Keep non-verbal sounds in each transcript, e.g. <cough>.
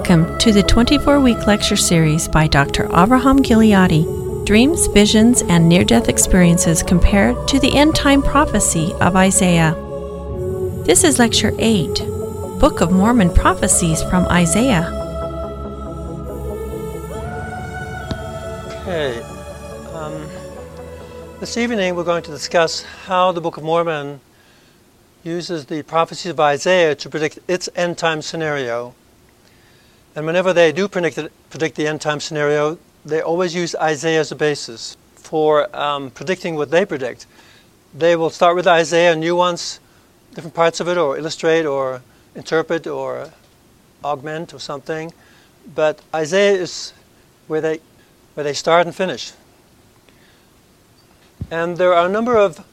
Welcome to the 24 week lecture series by Dr. Avraham Gileadi Dreams, Visions, and Near Death Experiences Compared to the End Time Prophecy of Isaiah. This is Lecture 8 Book of Mormon Prophecies from Isaiah. Okay. Um, this evening we're going to discuss how the Book of Mormon uses the prophecies of Isaiah to predict its end time scenario. And whenever they do predict, predict the end time scenario, they always use Isaiah as a basis for um, predicting what they predict. They will start with Isaiah, and nuance different parts of it, or illustrate, or interpret, or augment, or something. But Isaiah is where they, where they start and finish. And there are a number of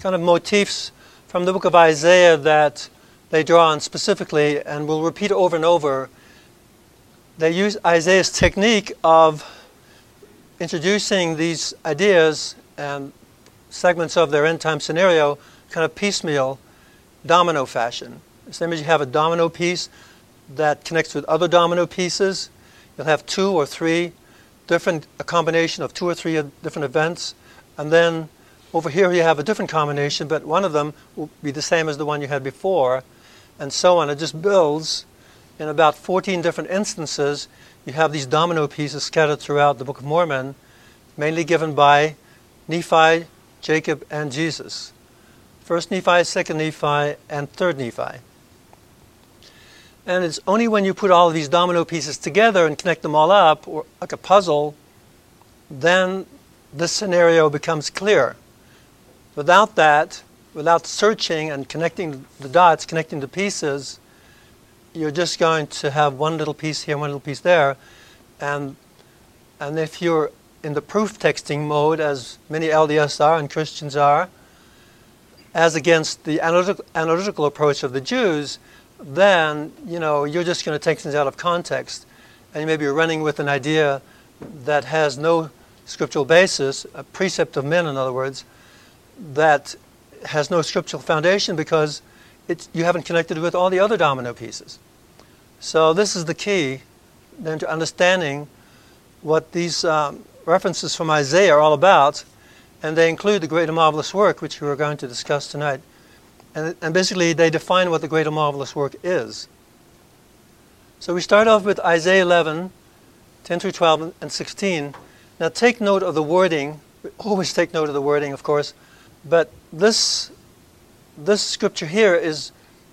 kind of motifs from the book of Isaiah that they draw on specifically and will repeat over and over. They use Isaiah's technique of introducing these ideas and segments of their end time scenario kind of piecemeal, domino fashion. Same as you have a domino piece that connects with other domino pieces, you'll have two or three different, a combination of two or three different events, and then over here you have a different combination, but one of them will be the same as the one you had before, and so on. It just builds. In about 14 different instances, you have these domino pieces scattered throughout the Book of Mormon, mainly given by Nephi, Jacob, and Jesus. First Nephi, second Nephi, and third Nephi. And it's only when you put all of these domino pieces together and connect them all up, or like a puzzle, then this scenario becomes clear. Without that, without searching and connecting the dots, connecting the pieces, you're just going to have one little piece here, one little piece there. And, and if you're in the proof texting mode, as many LDS are and Christians are, as against the analytical, analytical approach of the Jews, then you know you're just going to take things out of context, and you may be running with an idea that has no scriptural basis, a precept of men, in other words, that has no scriptural foundation because you haven't connected with all the other domino pieces. So this is the key then to understanding what these um, references from Isaiah are all about, and they include the great and marvelous work, which we are going to discuss tonight. And, and basically, they define what the great and marvelous work is. So we start off with Isaiah 11, 10 through 12, and 16. Now take note of the wording. Always take note of the wording, of course. But this, this scripture here is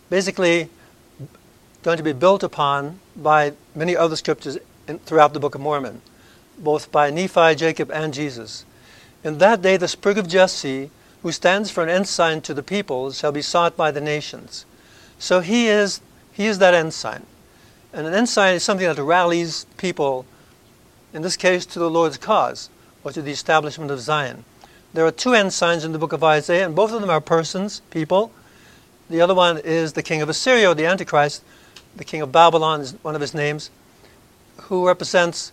basically going to be built upon by many other scriptures in, throughout the Book of Mormon, both by Nephi, Jacob, and Jesus. In that day, the sprig of Jesse, who stands for an ensign to the peoples, shall be sought by the nations. So he is, he is that ensign. And an ensign is something that rallies people, in this case, to the Lord's cause, or to the establishment of Zion. There are two ensigns in the book of Isaiah, and both of them are persons, people. The other one is the king of Assyria, the Antichrist. The king of Babylon is one of his names, who represents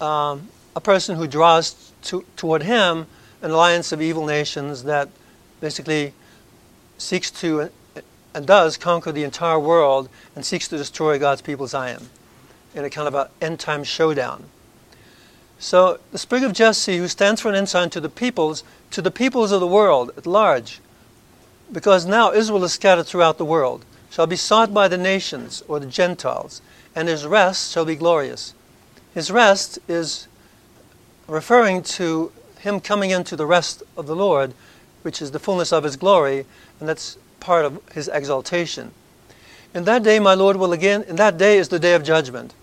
um, a person who draws to, toward him an alliance of evil nations that basically seeks to and does conquer the entire world and seeks to destroy God's people Zion in a kind of an end time showdown. So the sprig of Jesse, who stands for an ensign to the peoples, to the peoples of the world at large, because now Israel is scattered throughout the world, shall be sought by the nations or the Gentiles, and his rest shall be glorious. His rest is referring to him coming into the rest of the Lord, which is the fullness of his glory, and that's part of his exaltation. In that day, my Lord will again, in that day is the day of judgment.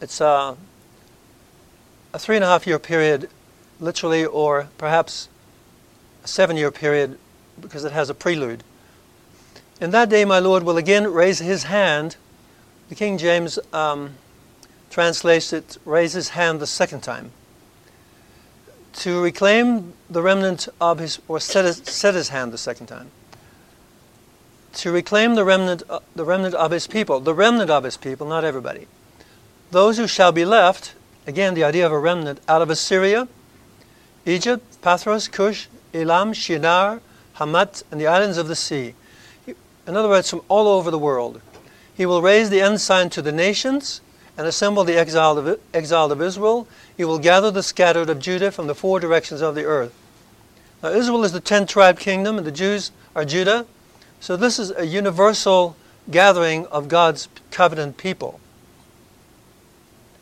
It's uh, a three and a half year period, literally, or perhaps a seven year period because it has a prelude. In that day, my Lord will again raise his hand. The King James um, translates it, raise his hand the second time. To reclaim the remnant of his, or set his, set his hand the second time. To reclaim the remnant, uh, the remnant of his people, the remnant of his people, not everybody. Those who shall be left Again, the idea of a remnant out of Assyria, Egypt, Pathros, Cush, Elam, Shinar, Hamat, and the islands of the sea. In other words, from all over the world. He will raise the ensign to the nations and assemble the exiled of, exiled of Israel. He will gather the scattered of Judah from the four directions of the earth. Now, Israel is the ten tribe kingdom, and the Jews are Judah. So, this is a universal gathering of God's covenant people.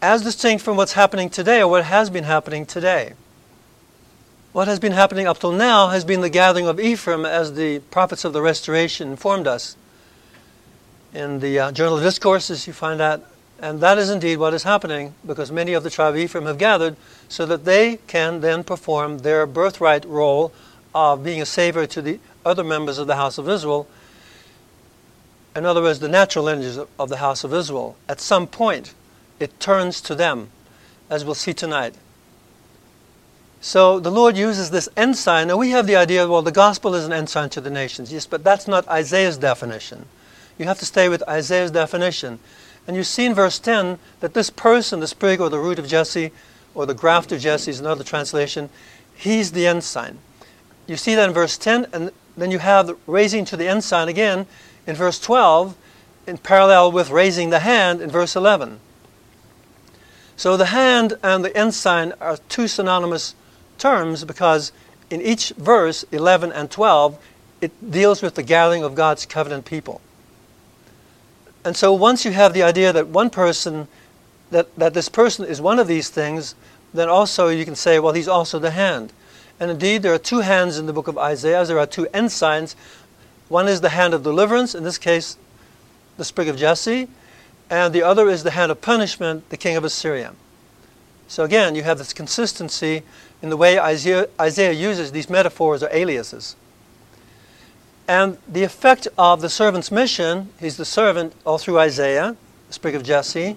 As distinct from what's happening today, or what has been happening today. What has been happening up till now has been the gathering of Ephraim, as the prophets of the restoration informed us. In the uh, Journal of Discourses, you find that and that is indeed what is happening because many of the tribe of Ephraim have gathered so that they can then perform their birthright role of being a savior to the other members of the house of Israel. In other words, the natural lineages of the house of Israel. At some point, it turns to them, as we'll see tonight. So the Lord uses this ensign. Now we have the idea, well, the gospel is an ensign to the nations. Yes, but that's not Isaiah's definition. You have to stay with Isaiah's definition. And you see in verse 10 that this person, the sprig or the root of Jesse, or the graft of Jesse is another translation, he's the ensign. You see that in verse 10, and then you have the raising to the ensign again in verse 12, in parallel with raising the hand in verse 11. So the hand and the ensign are two synonymous terms because in each verse, 11 and 12, it deals with the gathering of God's covenant people. And so once you have the idea that one person, that, that this person is one of these things, then also you can say, well, he's also the hand. And indeed, there are two hands in the book of Isaiah. There are two ensigns. One is the hand of deliverance, in this case, the sprig of Jesse, and the other is the hand of punishment, the king of Assyria. So again, you have this consistency in the way Isaiah, Isaiah uses these metaphors or aliases. And the effect of the servant's mission, he's the servant all through Isaiah, the sprig of Jesse,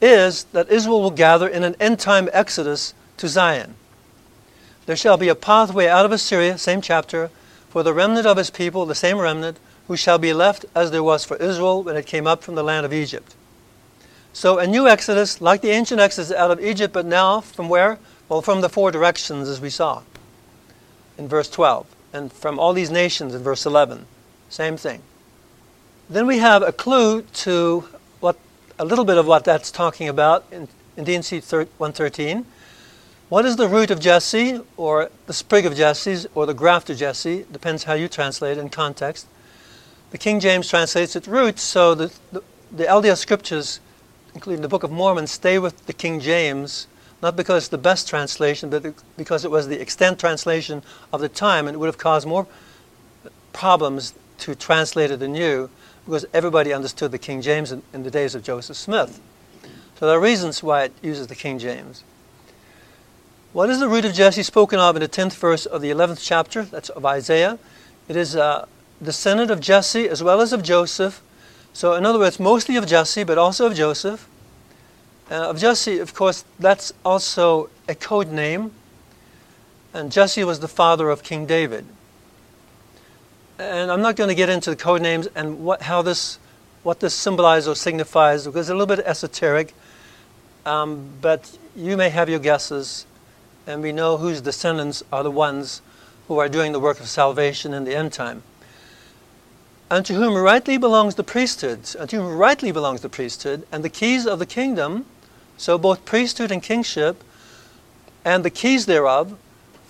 is that Israel will gather in an end time exodus to Zion. There shall be a pathway out of Assyria, same chapter, for the remnant of his people, the same remnant, who shall be left as there was for Israel when it came up from the land of Egypt. So a new exodus, like the ancient exodus out of Egypt, but now from where? Well, from the four directions as we saw in verse 12 and from all these nations in verse 11. Same thing. Then we have a clue to what a little bit of what that's talking about in, in D&C 113. What is the root of Jesse, or the sprig of Jesse, or the graft of Jesse? Depends how you translate it in context. The King James translates it root, so the, the, the LDS scriptures, including the Book of Mormon, stay with the King James not because it's the best translation, but because it was the extant translation of the time, and it would have caused more problems to translate it anew, because everybody understood the King James in, in the days of Joseph Smith. So there are reasons why it uses the King James. What is the root of Jesse spoken of in the 10th verse of the 11th chapter? That's of Isaiah. It is uh, a descendant of Jesse as well as of Joseph. So, in other words, mostly of Jesse, but also of Joseph. Uh, of Jesse, of course, that's also a code name. And Jesse was the father of King David. And I'm not going to get into the code names and what, how this, what this symbolizes or signifies because it's a little bit esoteric. Um, but you may have your guesses, and we know whose descendants are the ones who are doing the work of salvation in the end time. Unto whom rightly belongs the priesthood, unto whom rightly belongs the priesthood, and the keys of the kingdom so both priesthood and kingship, and the keys thereof,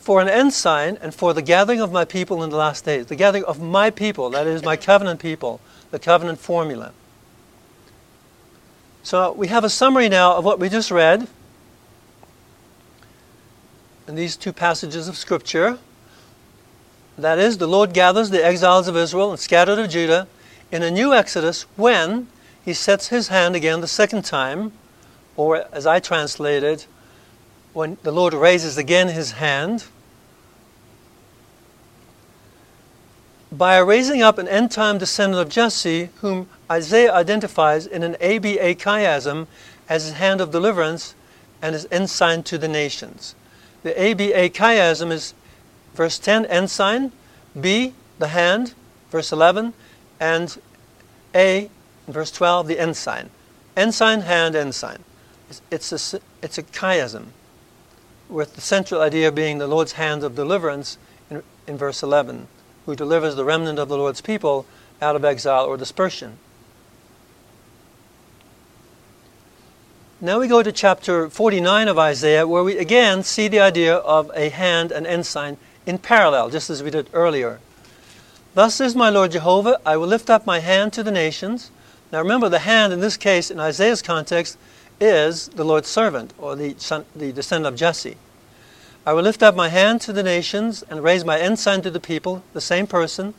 for an ensign and for the gathering of my people in the last days. The gathering of my people, that is, my covenant people, the covenant formula. So we have a summary now of what we just read in these two passages of Scripture. That is, the Lord gathers the exiles of Israel and scattered of Judah in a new exodus when he sets his hand again the second time or as I translated, when the Lord raises again his hand, by raising up an end time descendant of Jesse, whom Isaiah identifies in an ABA chiasm as his hand of deliverance and his ensign to the nations. The ABA chiasm is verse 10, ensign, B, the hand, verse 11, and A, verse 12, the ensign. Ensign, hand, ensign it's a, it's a chiasm, with the central idea being the Lord's hand of deliverance in, in verse 11, who delivers the remnant of the Lord's people out of exile or dispersion. Now we go to chapter 49 of Isaiah, where we again see the idea of a hand and ensign in parallel, just as we did earlier. Thus says my Lord Jehovah, I will lift up my hand to the nations. Now remember, the hand in this case, in Isaiah's context, is the Lord's servant, or the, son, the descendant of Jesse. I will lift up my hand to the nations and raise my ensign to the people, the same person,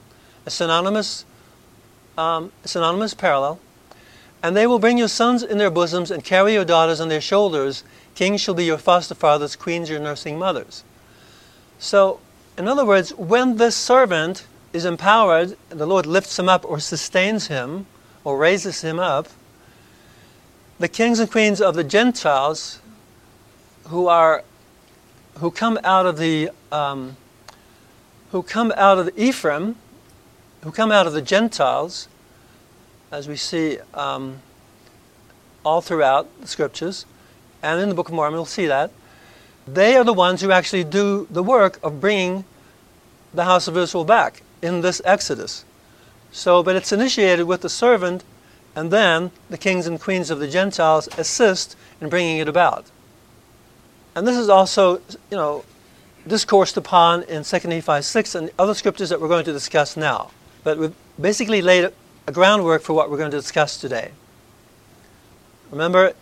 a synonymous, um, synonymous parallel. And they will bring your sons in their bosoms and carry your daughters on their shoulders. Kings shall be your foster fathers, queens your nursing mothers. So, in other words, when this servant is empowered, the Lord lifts him up or sustains him or raises him up, the kings and queens of the Gentiles who are who come out of the um, who come out of Ephraim, who come out of the Gentiles, as we see um, all throughout the scriptures, and in the Book of Mormon, we'll see that. They are the ones who actually do the work of bringing the house of Israel back in this Exodus. So, but it's initiated with the servant, and then the kings and queens of the Gentiles assist in bringing it about. And this is also, you know, discoursed upon in 2 Nephi 6 and other scriptures that we're going to discuss now. But we've basically laid a groundwork for what we're going to discuss today. Remember,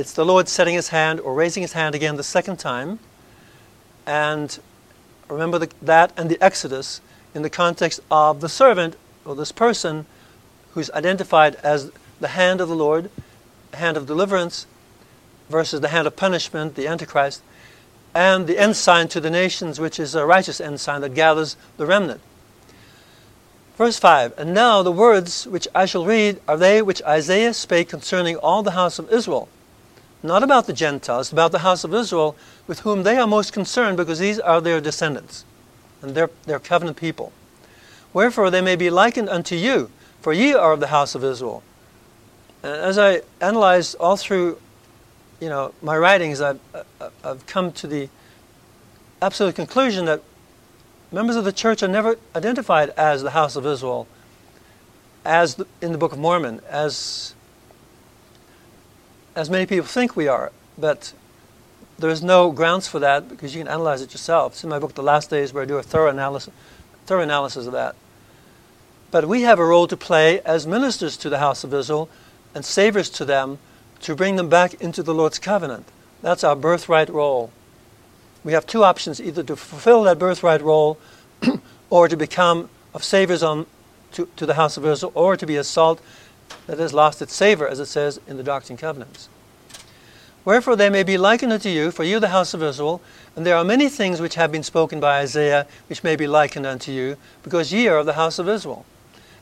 it's the Lord setting his hand or raising his hand again the second time. And remember the, that and the Exodus in the context of the servant or this person who's identified as the hand of the Lord, hand of deliverance, versus the hand of punishment, the Antichrist, and the ensign to the nations, which is a righteous ensign that gathers the remnant. Verse 5 And now the words which I shall read are they which Isaiah spake concerning all the house of Israel. Not about the Gentiles, about the house of Israel, with whom they are most concerned, because these are their descendants and their, their covenant people. Wherefore they may be likened unto you, for ye are of the house of Israel. And as I analyzed all through, you know, my writings, I've, uh, I've come to the absolute conclusion that members of the church are never identified as the house of Israel, as the, in the Book of Mormon, as as many people think we are. But there's no grounds for that because you can analyze it yourself. It's in my book, The Last Days, where I do a thorough analysis, thorough analysis of that. But we have a role to play as ministers to the house of Israel and saviors to them to bring them back into the Lord's covenant. That's our birthright role. We have two options either to fulfill that birthright role <clears throat> or to become of saviors on, to, to the house of Israel or to be a salt that has lost its savor, as it says in the Doctrine and Covenants. Wherefore they may be likened unto you, for you the house of Israel, and there are many things which have been spoken by Isaiah which may be likened unto you, because ye are of the house of Israel.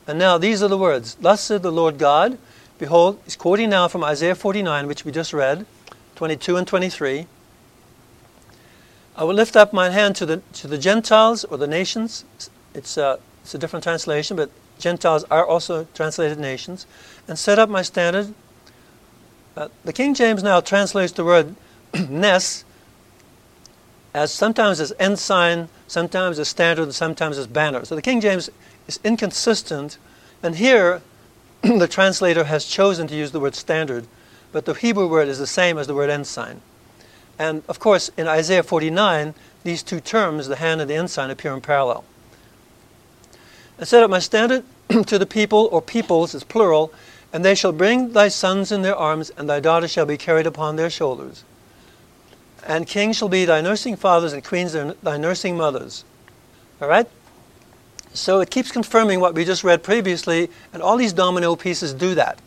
And now these are the words Thus said the Lord God, Behold, he's quoting now from Isaiah 49, which we just read, 22 and 23. I will lift up my hand to the, to the Gentiles or the nations. It's a, uh, it's a different translation, but Gentiles are also translated nations. And set up my standard uh, the King James now translates the word <clears throat> ness as sometimes as ensign, sometimes as standard, and sometimes as banner. So the King James is inconsistent, and here <clears throat> the translator has chosen to use the word standard, but the Hebrew word is the same as the word ensign. And of course, in Isaiah 49, these two terms, the hand and the ensign, appear in parallel. I set up my standard <clears throat> to the people, or peoples, is plural, and they shall bring thy sons in their arms, and thy daughters shall be carried upon their shoulders. And kings shall be thy nursing fathers, and queens thy nursing mothers. All right? So it keeps confirming what we just read previously, and all these domino pieces do that.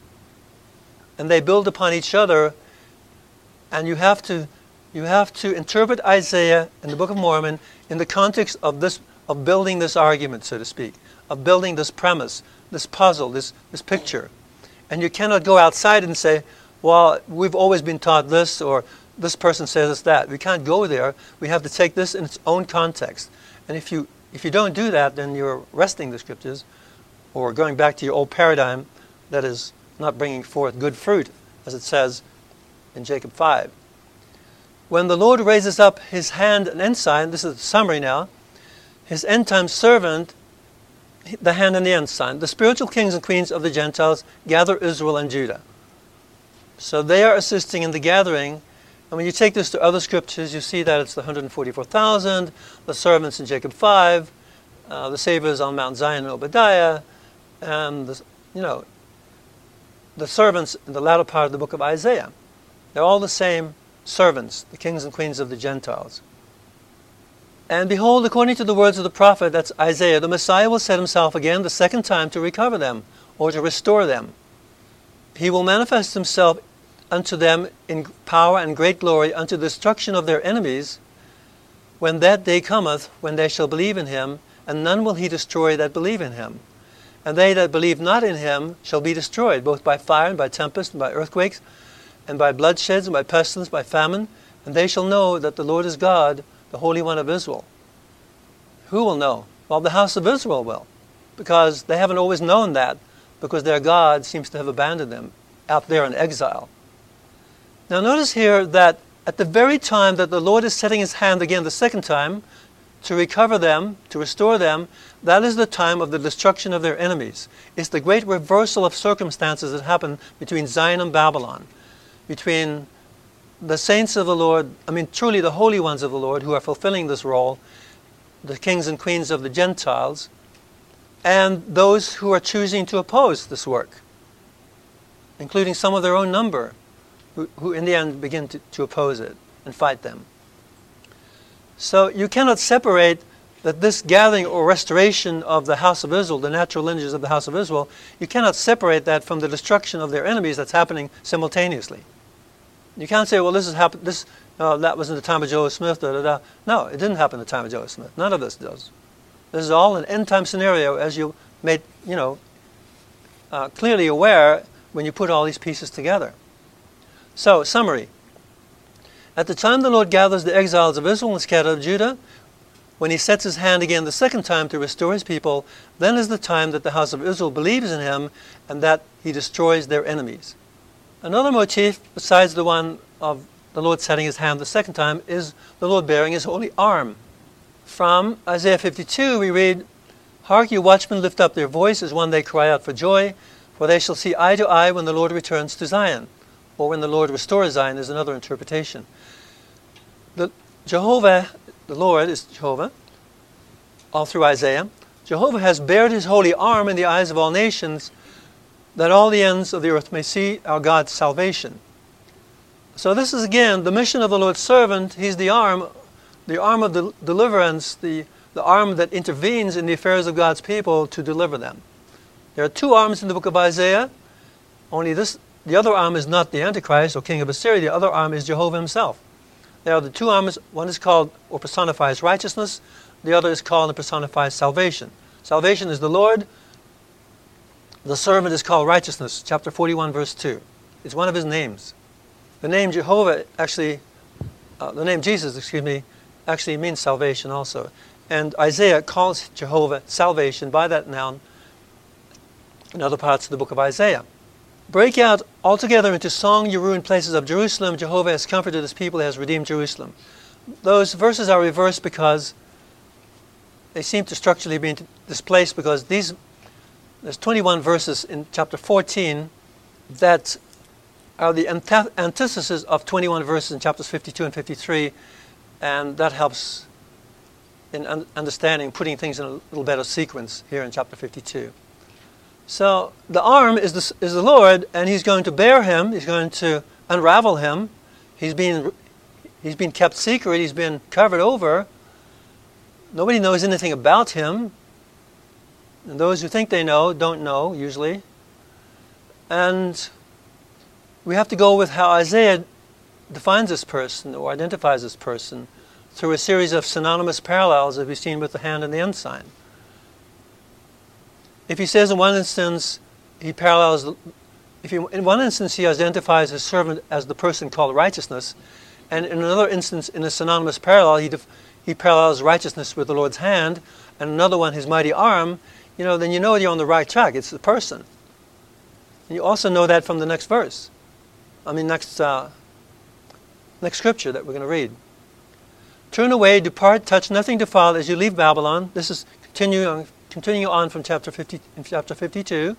And they build upon each other, and you have to you have to interpret Isaiah and the Book of Mormon in the context of this of building this argument, so to speak, of building this premise, this puzzle, this, this picture. And you cannot go outside and say, well, we've always been taught this, or this person says it's that. We can't go there. We have to take this in its own context. And if you, if you don't do that, then you're wresting the scriptures, or going back to your old paradigm that is not bringing forth good fruit, as it says in Jacob 5. When the Lord raises up his hand and ensign, this is the summary now, his end time servant the hand and the ensign. The spiritual kings and queens of the Gentiles gather Israel and Judah. So they are assisting in the gathering. And when you take this to other scriptures, you see that it's the 144,000, the servants in Jacob 5, uh, the saviors on Mount Zion in Obadiah, and the, you know, the servants in the latter part of the book of Isaiah. They're all the same servants, the kings and queens of the Gentiles. And behold, according to the words of the prophet, that's Isaiah, the Messiah will set himself again the second time to recover them or to restore them. He will manifest himself unto them in power and great glory unto the destruction of their enemies, when that day cometh, when they shall believe in him, and none will he destroy that believe in him. And they that believe not in him shall be destroyed, both by fire and by tempest and by earthquakes, and by bloodsheds and by pestilence, by famine. And they shall know that the Lord is God, the Holy One of Israel. Who will know? Well, the house of Israel will, because they haven't always known that, because their God seems to have abandoned them out there in exile. Now, notice here that at the very time that the Lord is setting his hand again the second time to recover them, to restore them, that is the time of the destruction of their enemies. It's the great reversal of circumstances that happened between Zion and Babylon, between the saints of the Lord, I mean, truly the holy ones of the Lord who are fulfilling this role, the kings and queens of the Gentiles, and those who are choosing to oppose this work, including some of their own number, who, who in the end begin to, to oppose it and fight them. So you cannot separate that this gathering or restoration of the house of Israel, the natural lineages of the house of Israel, you cannot separate that from the destruction of their enemies that's happening simultaneously. You can't say, well, this has happened, this, uh, that was in the time of Joseph Smith, da, da, da. No, it didn't happen in the time of Joseph Smith. None of this does. This is all an end time scenario, as you made, you know, uh, clearly aware when you put all these pieces together. So, summary. At the time the Lord gathers the exiles of Israel and scattered of Judah, when he sets his hand again the second time to restore his people, then is the time that the house of Israel believes in him and that he destroys their enemies. Another motif, besides the one of the Lord setting his hand the second time, is the Lord bearing his holy arm. From Isaiah 52, we read, Hark, you watchmen, lift up their voices when they cry out for joy, for they shall see eye to eye when the Lord returns to Zion. Or when the Lord restores Zion is another interpretation. The Jehovah, the Lord is Jehovah, all through Isaiah. Jehovah has bared his holy arm in the eyes of all nations, that all the ends of the earth may see our God's salvation. So this is again the mission of the Lord's servant. He's the arm, the arm of the deliverance, the, the arm that intervenes in the affairs of God's people to deliver them. There are two arms in the book of Isaiah. Only this, the other arm is not the Antichrist or king of Assyria. The other arm is Jehovah himself. There are the two arms. One is called or personifies righteousness. The other is called and personifies salvation. Salvation is the Lord. The servant is called righteousness. Chapter 41, verse 2. It's one of his names. The name Jehovah actually, uh, the name Jesus, excuse me, actually means salvation also. And Isaiah calls Jehovah salvation by that noun in other parts of the book of Isaiah. Break out altogether into song, you ruined places of Jerusalem. Jehovah has comforted his people, has redeemed Jerusalem. Those verses are reversed because they seem to structurally be displaced because these there's 21 verses in chapter 14 that are the antithesis of 21 verses in chapters 52 and 53, and that helps in un understanding, putting things in a little better sequence here in chapter 52. So the arm is the, is the Lord, and He's going to bear him. He's going to unravel him. He's been, he's been kept secret. He's been covered over. Nobody knows anything about him. And those who think they know don't know, usually. And we have to go with how Isaiah defines this person or identifies this person through a series of synonymous parallels that we've seen with the hand and the ensign. If he says in one instance, he parallels, if he, in one instance he identifies his servant as the person called righteousness, and in another instance, in a synonymous parallel, he, def, he parallels righteousness with the Lord's hand, and another one, his mighty arm, you know, then you know you're on the right track. It's the person. And you also know that from the next verse. I mean, next, uh, next scripture that we're going to read. Turn away, depart, touch nothing defiled as you leave Babylon. This is continuing Continuing on from chapter, 50, in chapter 52.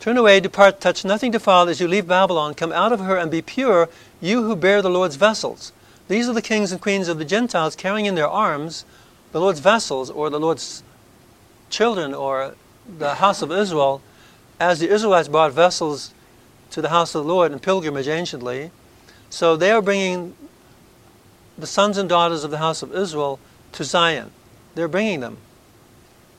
Turn away, depart, touch nothing defiled as you leave Babylon. Come out of her and be pure, you who bear the Lord's vessels. These are the kings and queens of the Gentiles carrying in their arms the Lord's vessels or the Lord's children or the house of Israel, as the Israelites brought vessels to the house of the Lord in pilgrimage anciently. So they are bringing the sons and daughters of the house of Israel to Zion. They're bringing them.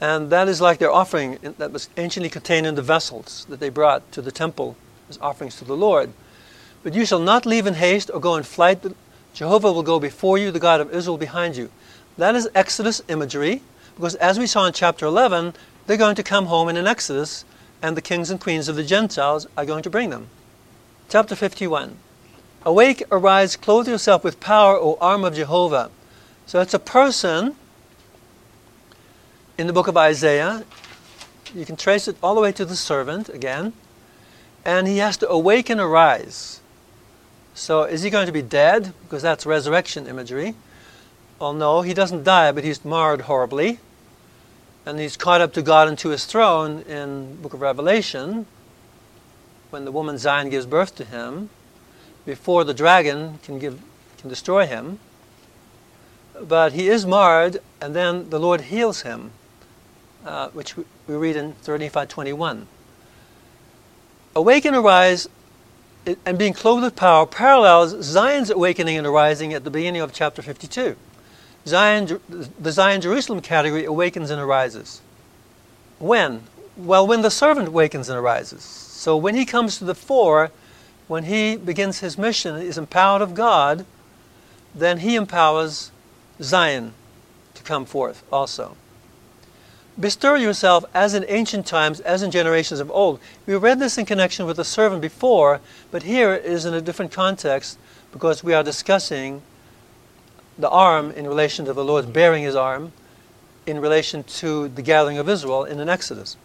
And that is like their offering that was anciently contained in the vessels that they brought to the temple as offerings to the Lord. But you shall not leave in haste or go in flight. Jehovah will go before you, the God of Israel behind you. That is Exodus imagery, because as we saw in chapter 11, they're going to come home in an Exodus, and the kings and queens of the Gentiles are going to bring them. Chapter 51 Awake, arise, clothe yourself with power, O arm of Jehovah. So it's a person in the book of Isaiah. You can trace it all the way to the servant again. And he has to awake and arise. So is he going to be dead? Because that's resurrection imagery. Well, no, he doesn't die, but he's marred horribly. And he's caught up to God and to his throne in book of Revelation when the woman Zion gives birth to him before the dragon can give can destroy him. But he is marred, and then the Lord heals him, uh, which we, read in 35:21. Awake and arise, and being clothed with power parallels Zion's awakening and arising at the beginning of chapter 52. Zion, the Zion Jerusalem category awakens and arises. When? Well, when the servant awakens and arises. So when he comes to the fore, when he begins his mission, is empowered of God, then he empowers Zion to come forth also. Bestir yourself as in ancient times, as in generations of old. We read this in connection with the servant before, but here it is in a different context because we are discussing the arm in relation to the Lord bearing his arm in relation to the gathering of Israel in an Exodus.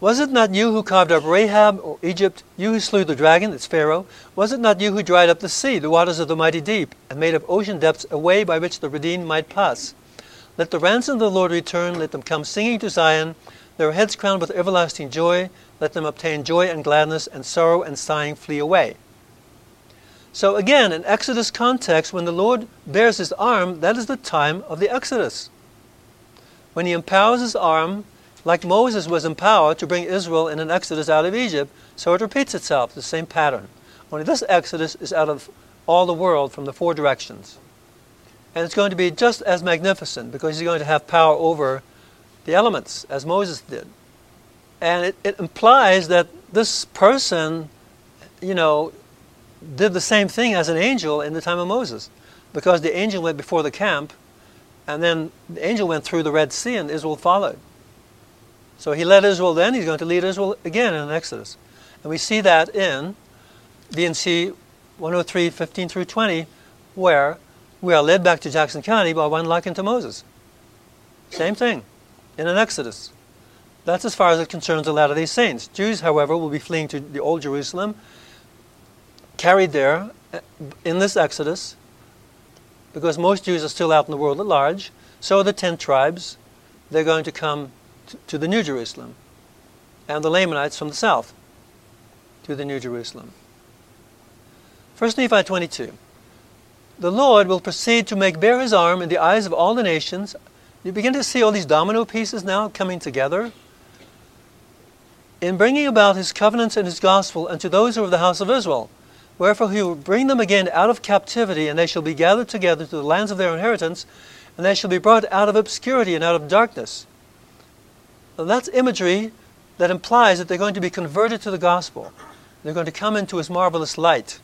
Was it not you who carved up Rahab or Egypt, you who slew the dragon, its Pharaoh? Was it not you who dried up the sea, the waters of the mighty deep, and made of ocean depths a way by which the redeemed might pass? Let the ransom of the Lord return, let them come singing to Zion, their heads crowned with everlasting joy, let them obtain joy and gladness, and sorrow and sighing flee away. So again, in Exodus context, when the Lord bears his arm, that is the time of the Exodus. When he empowers his arm, like Moses was empowered to bring Israel in an exodus out of Egypt, so it repeats itself, the same pattern. Only this exodus is out of all the world from the four directions. And it's going to be just as magnificent because he's going to have power over the elements as Moses did. And it, it implies that this person, you know, did the same thing as an angel in the time of Moses because the angel went before the camp and then the angel went through the Red Sea and Israel followed. So he led Israel then, he's going to lead Israel again in Exodus. And we see that in D&C 103, 15 through 20, where we are led back to Jackson County by one likened to Moses. Same thing in an Exodus. That's as far as it concerns the Latter day Saints. Jews, however, will be fleeing to the Old Jerusalem, carried there uh, in this Exodus, because most Jews are still out in the world at large. So are the ten tribes. They're going to come to the New Jerusalem, and the Lamanites from the south to the New Jerusalem. 1 Nephi 22. The Lord will proceed to make bare his arm in the eyes of all the nations. You begin to see all these domino pieces now coming together. In bringing about his covenants and his gospel unto those who are of the house of Israel. Wherefore he will bring them again out of captivity, and they shall be gathered together to the lands of their inheritance, and they shall be brought out of obscurity and out of darkness that's imagery that implies that they're going to be converted to the gospel. They're going to come into his marvelous light.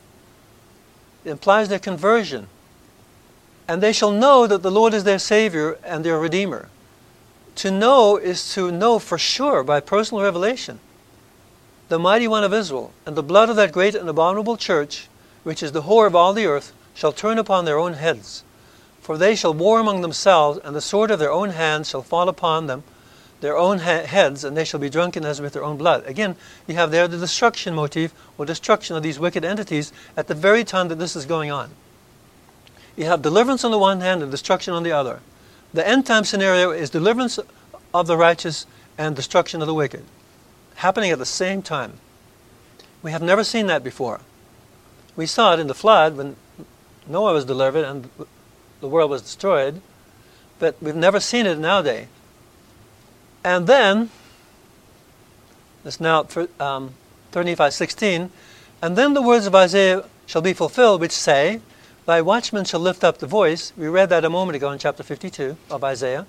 It implies their conversion. And they shall know that the Lord is their Savior and their Redeemer. To know is to know for sure by personal revelation. The mighty one of Israel, and the blood of that great and abominable church, which is the whore of all the earth, shall turn upon their own heads. For they shall war among themselves, and the sword of their own hands shall fall upon them their own heads, and they shall be drunken as with their own blood. Again, you have there the destruction motif or destruction of these wicked entities at the very time that this is going on. You have deliverance on the one hand and destruction on the other. The end time scenario is deliverance of the righteous and destruction of the wicked. Happening at the same time. We have never seen that before. We saw it in the flood when Noah was delivered and the world was destroyed, but we've never seen it nowadays. And then, it's now um, 16, and then the words of Isaiah shall be fulfilled, which say, Thy watchmen shall lift up the voice. We read that a moment ago in chapter 52 of Isaiah.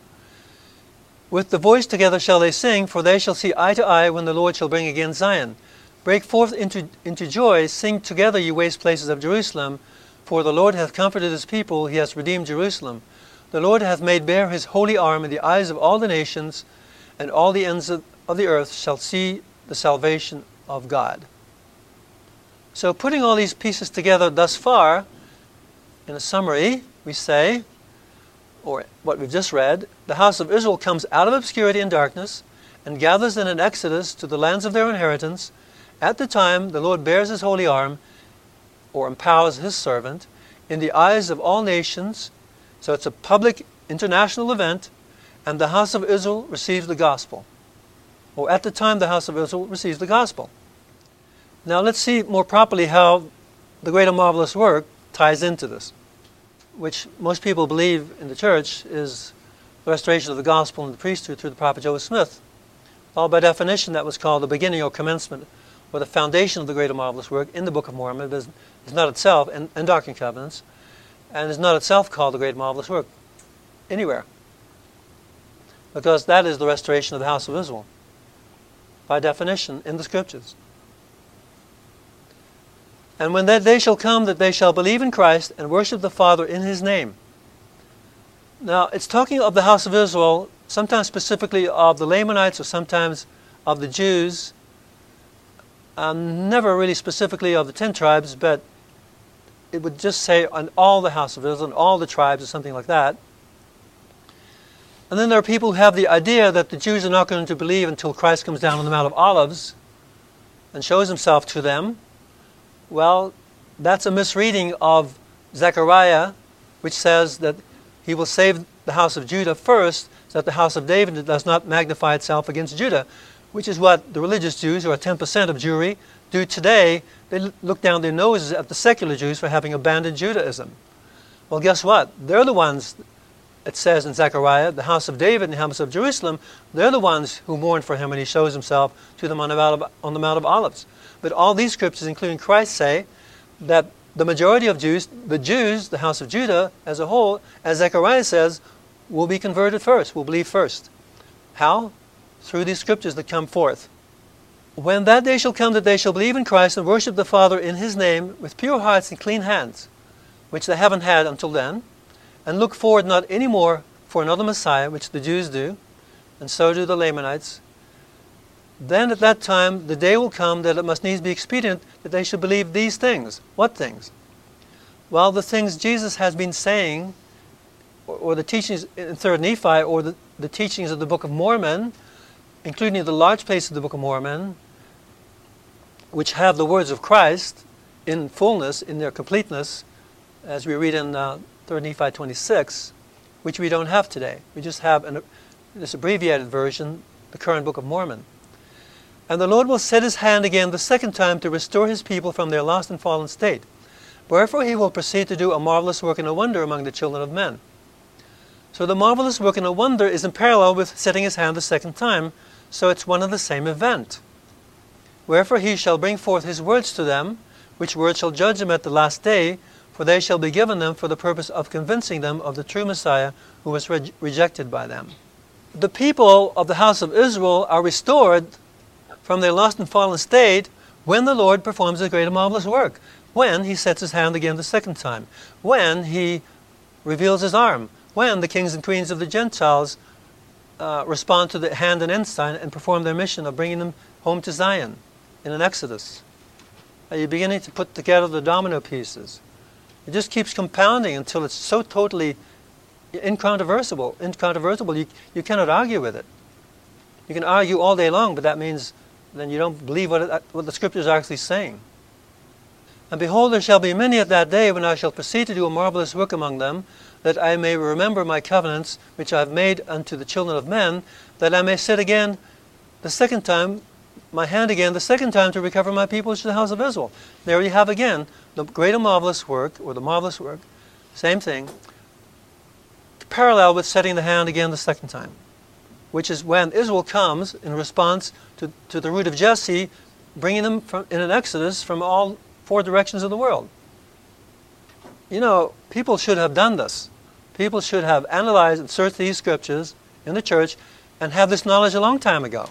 With the voice together shall they sing, for they shall see eye to eye when the Lord shall bring again Zion. Break forth into, into joy, sing together, ye waste places of Jerusalem, for the Lord hath comforted his people, he hath redeemed Jerusalem. The Lord hath made bare his holy arm in the eyes of all the nations, and all the ends of, of the earth shall see the salvation of God. So, putting all these pieces together thus far, in a summary, we say, or what we've just read, the house of Israel comes out of obscurity and darkness and gathers in an exodus to the lands of their inheritance. At the time, the Lord bears his holy arm or empowers his servant in the eyes of all nations. So it's a public international event, and the house of Israel receives the gospel. Or at the time, the house of Israel receives the gospel. Now let's see more properly how the great and marvelous work ties into this which most people believe in the church is the restoration of the gospel and the priesthood through the prophet Joseph Smith. All by definition, that was called the beginning or commencement or the foundation of the great marvelous work in the Book of Mormon. It is, not itself, and, and Doctrine and Covenants, and is not itself called the great marvelous work anywhere. Because that is the restoration of the house of Israel, by definition, in the scriptures. And when that day shall come, that they shall believe in Christ and worship the Father in his name. Now, it's talking of the house of Israel, sometimes specifically of the Lamanites or sometimes of the Jews. Um, never really specifically of the ten tribes, but it would just say on all the house of Israel and all the tribes or something like that. And then there are people who have the idea that the Jews are not going to believe until Christ comes down on the Mount of Olives and shows himself to them. Well, that's a misreading of Zechariah, which says that he will save the house of Judah first, so that the house of David does not magnify itself against Judah, which is what the religious Jews, who are 10% of Jewry, do today. They look down their noses at the secular Jews for having abandoned Judaism. Well, guess what? They're the ones, it says in Zechariah, the house of David and the house of Jerusalem, they're the ones who mourn for him when he shows himself to them on the Mount of, on the Mount of Olives. But all these scriptures, including Christ, say that the majority of Jews, the Jews, the house of Judah as a whole, as Zechariah says, will be converted first, will believe first. How? Through these scriptures that come forth. When that day shall come that they shall believe in Christ and worship the Father in his name with pure hearts and clean hands, which they haven't had until then, and look forward not any more for another Messiah, which the Jews do, and so do the Lamanites, then at that time the day will come that it must needs be expedient that they should believe these things. What things? Well, the things Jesus has been saying, or, or the teachings in 3rd Nephi, or the, the teachings of the Book of Mormon, including the large plates of the Book of Mormon, which have the words of Christ in fullness, in their completeness, as we read in uh, 3rd Nephi 26, which we don't have today. We just have an, this abbreviated version, the current Book of Mormon. And the Lord will set his hand again the second time to restore his people from their lost and fallen state. Wherefore he will proceed to do a marvelous work and a wonder among the children of men. So the marvelous work and a wonder is in parallel with setting his hand the second time, so it's one and the same event. Wherefore he shall bring forth his words to them, which words shall judge them at the last day, for they shall be given them for the purpose of convincing them of the true Messiah who was re- rejected by them. The people of the house of Israel are restored from their lost and fallen state when the Lord performs a great and marvelous work, when he sets his hand again the second time, when he reveals his arm, when the kings and queens of the Gentiles uh, respond to the hand and ensign and perform their mission of bringing them home to Zion in an exodus. Are you beginning to put together the domino pieces? It just keeps compounding until it's so totally incontrovertible. Incontrovertible, you, you cannot argue with it. You can argue all day long, but that means then you don't believe what, it, what the scriptures are actually saying. And behold, there shall be many at that day when I shall proceed to do a marvelous work among them, that I may remember my covenants which I have made unto the children of men, that I may set again the second time my hand again the second time to recover my people to the house of Israel. There you have again the great and marvelous work, or the marvelous work, same thing, parallel with setting the hand again the second time, which is when Israel comes in response to, to the root of Jesse, bringing them from, in an exodus from all four directions of the world. You know, people should have done this. People should have analyzed and searched these scriptures in the church and have this knowledge a long time ago.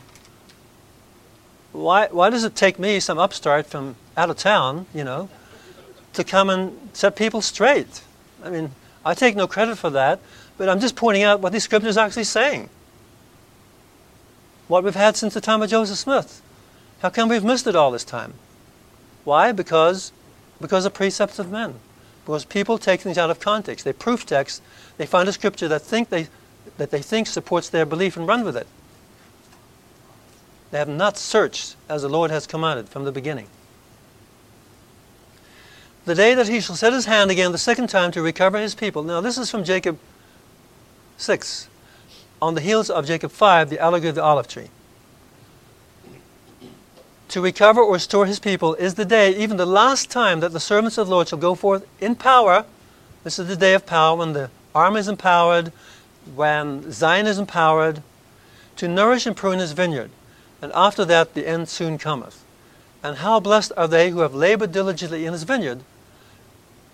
Why, why does it take me, some upstart from out of town, you know, to come and set people straight? I mean, I take no credit for that, but I'm just pointing out what these scriptures are actually saying. What we've had since the time of Joseph Smith. How come we've missed it all this time? Why? Because, because of precepts of men. Because people take things out of context. They proof text. They find a scripture that think they that they think supports their belief and run with it. They have not searched as the Lord has commanded from the beginning. The day that he shall set his hand again the second time to recover his people. Now, this is from Jacob 6, on the heels of Jacob 5, the allegory of the olive tree. To recover or restore his people is the day, even the last time, that the servants of the Lord shall go forth in power. This is the day of power when the arm is empowered, when Zion is empowered, to nourish and prune his vineyard. And after that, the end soon cometh. And how blessed are they who have labored diligently in his vineyard,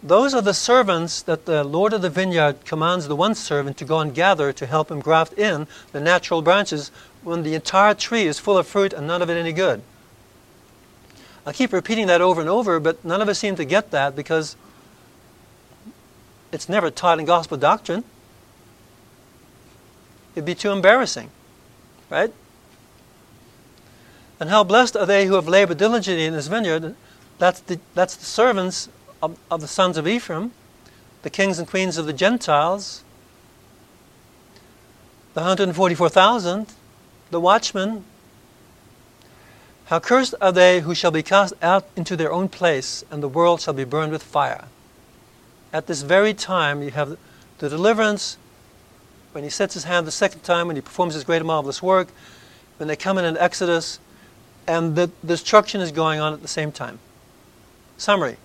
those are the servants that the Lord of the vineyard commands the one servant to go and gather to help him graft in the natural branches when the entire tree is full of fruit and none of it any good. I keep repeating that over and over, but none of us seem to get that because it's never taught in gospel doctrine. It'd be too embarrassing, right? And how blessed are they who have labored diligently in this vineyard. That's the, that's the servants of, of the sons of Ephraim, the kings and queens of the Gentiles, the 144,000, the watchmen. How cursed are they who shall be cast out into their own place, and the world shall be burned with fire. At this very time, you have the deliverance when he sets his hand the second time, when he performs his great and marvelous work, when they come in an Exodus, and the destruction is going on at the same time. Summary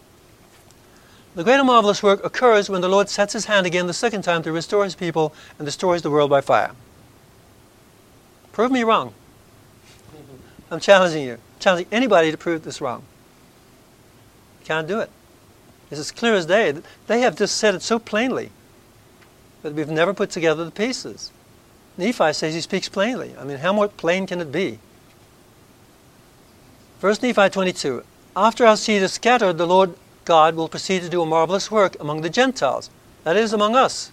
the great and marvelous work occurs when the Lord sets his hand again the second time to restore his people and destroys the world by fire. Prove me wrong. I'm challenging you. Challenging anybody to prove this wrong. You can't do it. It's as clear as day. They have just said it so plainly that we've never put together the pieces. Nephi says he speaks plainly. I mean, how more plain can it be? First Nephi 22. After our seed is scattered, the Lord God will proceed to do a marvelous work among the Gentiles, that is, among us,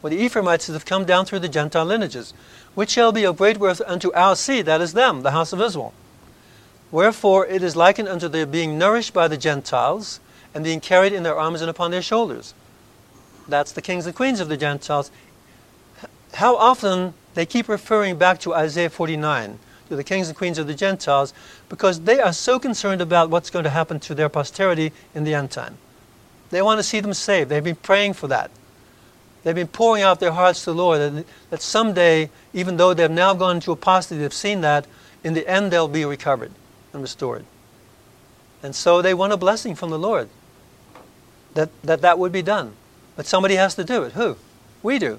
where the Ephraimites have come down through the Gentile lineages, which shall be of great worth unto our seed, that is them, the house of Israel. Wherefore it is likened unto their being nourished by the Gentiles, and being carried in their arms and upon their shoulders. That's the kings and queens of the Gentiles. How often they keep referring back to Isaiah 49 to the kings and queens of the Gentiles because they are so concerned about what's going to happen to their posterity in the end time. They want to see them saved. They've been praying for that. They've been pouring out their hearts to the Lord that, that someday, even though they've now gone into apostasy, they've seen that, in the end they'll be recovered and restored. And so they want a blessing from the Lord that that, that would be done. But somebody has to do it. Who? We do.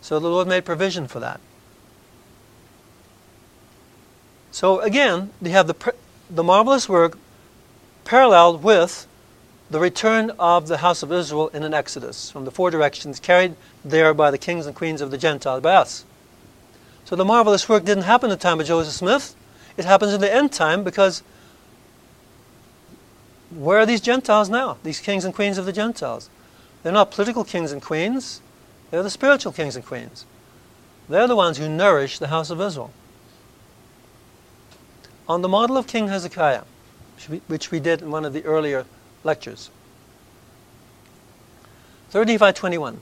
So the Lord made provision for that. So again, you have the, the marvelous work paralleled with the return of the house of Israel in an exodus from the four directions, carried there by the kings and queens of the Gentiles, by us. So the marvelous work didn't happen in the time of Joseph Smith. It happens in the end time because where are these Gentiles now? These kings and queens of the Gentiles. They're not political kings and queens. They're the spiritual kings and queens. They're the ones who nourish the house of Israel on the model of King Hezekiah, which we did in one of the earlier lectures. 35:21.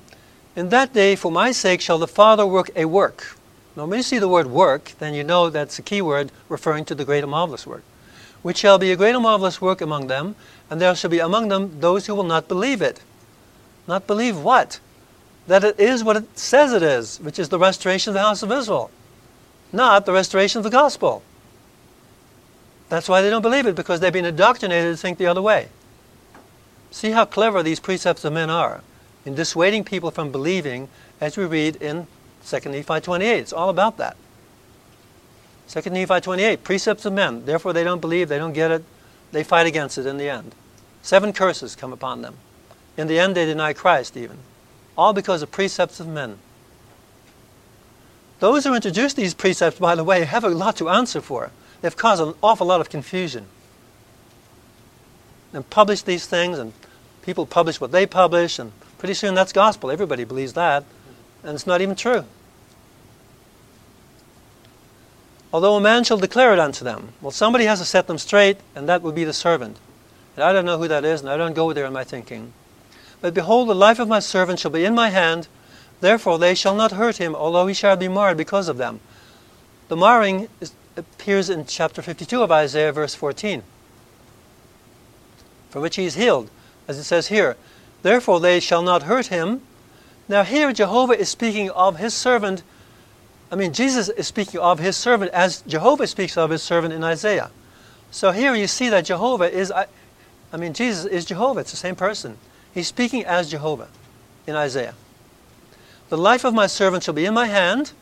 In that day, for my sake, shall the Father work a work. Now, when you see the word work, then you know that's a key word referring to the great and marvelous work. Which shall be a great and marvelous work among them, and there shall be among them those who will not believe it. Not believe what? That it is what it says it is, which is the restoration of the house of Israel, not the restoration of the gospel. That's why they don't believe it, because they've been indoctrinated to think the other way. See how clever these precepts of men are in dissuading people from believing, as we read in 2 Nephi 28. It's all about that. 2 Nephi 28, precepts of men. Therefore, they don't believe, they don't get it, they fight against it in the end. Seven curses come upon them. In the end, they deny Christ, even. All because of precepts of men. Those who introduce these precepts, by the way, have a lot to answer for. They've caused an awful lot of confusion. And published these things, and people publish what they publish, and pretty soon that's gospel. Everybody believes that, and it's not even true. Although a man shall declare it unto them. Well, somebody has to set them straight, and that would be the servant. And I don't know who that is, and I don't go there in my thinking. But behold, the life of my servant shall be in my hand, therefore they shall not hurt him, although he shall be marred because of them. The marring is, appears in chapter 52 of Isaiah, verse 14, for which he is healed, as it says here. Therefore they shall not hurt him. Now, here Jehovah is speaking of his servant I mean, Jesus is speaking of his servant as Jehovah speaks of his servant in Isaiah. So here you see that Jehovah is, I, I mean, Jesus is Jehovah. It's the same person. He's speaking as Jehovah in Isaiah. The life of my servant shall be in my hand.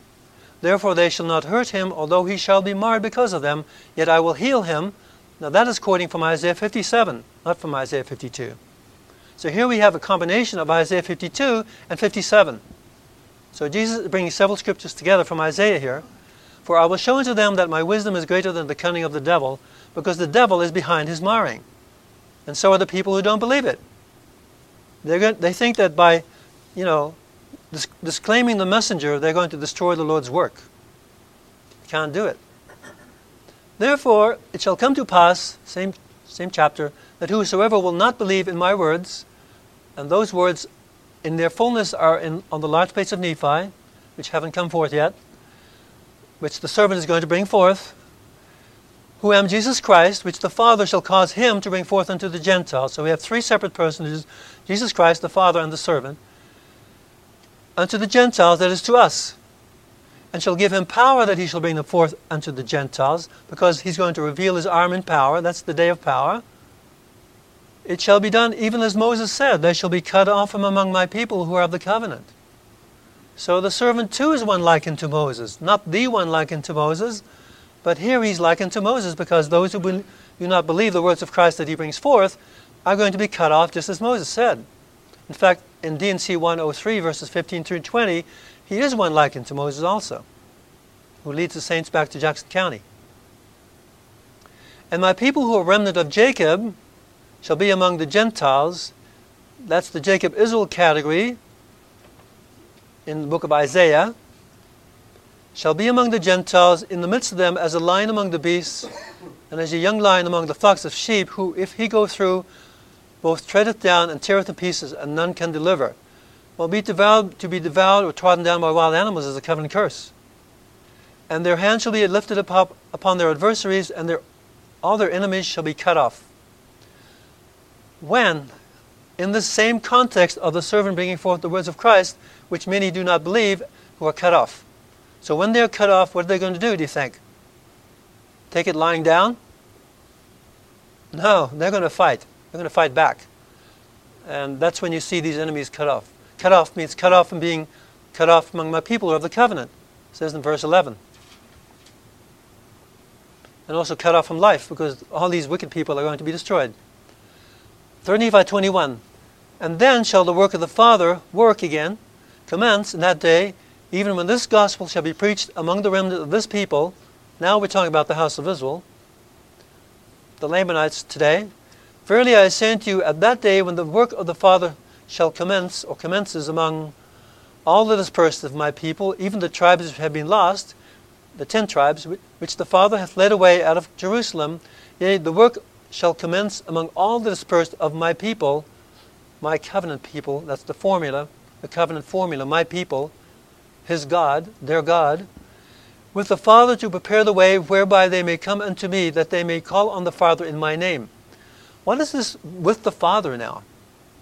Therefore they shall not hurt him, although he shall be marred because of them. Yet I will heal him. Now that is quoting from Isaiah 57, not from Isaiah 52. So here we have a combination of Isaiah 52 and 57. So Jesus is bringing several scriptures together from Isaiah here. For I will show unto them that my wisdom is greater than the cunning of the devil, because the devil is behind his marring. And so are the people who don't believe it. Going, they think that by, you know, dis- disclaiming the messenger, they're going to destroy the Lord's work. Can't do it. Therefore, it shall come to pass, same, same chapter, that whosoever will not believe in my words, and those words in their fullness are in, on the large plates of Nephi, which haven't come forth yet, which the servant is going to bring forth, who am Jesus Christ, which the Father shall cause him to bring forth unto the Gentiles. So we have three separate personages Jesus Christ, the Father, and the servant. Unto the Gentiles, that is to us. And shall give him power that he shall bring them forth unto the Gentiles, because he's going to reveal his arm in power. That's the day of power. It shall be done even as Moses said, They shall be cut off from among my people who are of the covenant. So the servant too is one likened to Moses, not the one likened to Moses, but here he's likened to Moses because those who do not believe the words of Christ that he brings forth are going to be cut off just as Moses said. In fact, in D&C 103, verses 15 through 20, he is one likened to Moses also, who leads the saints back to Jackson County. And my people who are remnant of Jacob, shall be among the Gentiles. That's the Jacob Israel category in the book of Isaiah. Shall be among the Gentiles in the midst of them as a lion among the beasts, and as a young lion among the flocks of sheep, who, if he go through, both treadeth down and teareth in pieces, and none can deliver. Well, be devoured, to be devoured or trodden down by wild animals is a covenant curse. And their hand shall be lifted up upon their adversaries, and their, all their enemies shall be cut off when, in the same context of the servant bringing forth the words of Christ, which many do not believe, who are cut off. So when they're cut off, what are they going to do, do you think? Take it lying down? No, they're going to fight. They're going to fight back. And that's when you see these enemies cut off. Cut off means cut off from being cut off among my people who of the covenant. Says in verse 11. And also cut off from life because all these wicked people are going to be destroyed. 3 Nephi 21. And then shall the work of the Father work again, commence in that day, even when this gospel shall be preached among the remnant of this people. Now we're talking about the house of Israel, the Lamanites today. Verily I say unto you, at that day when the work of the Father shall commence, or commences among all the dispersed of my people, even the tribes which have been lost, the ten tribes which the Father hath led away out of Jerusalem, yea, the work shall commence among all the dispersed of my people, my covenant people, that's the formula, the covenant formula, my people, his God, their God, with the Father to prepare the way whereby they may come unto me, that they may call on the Father in my name. What is this with the Father now?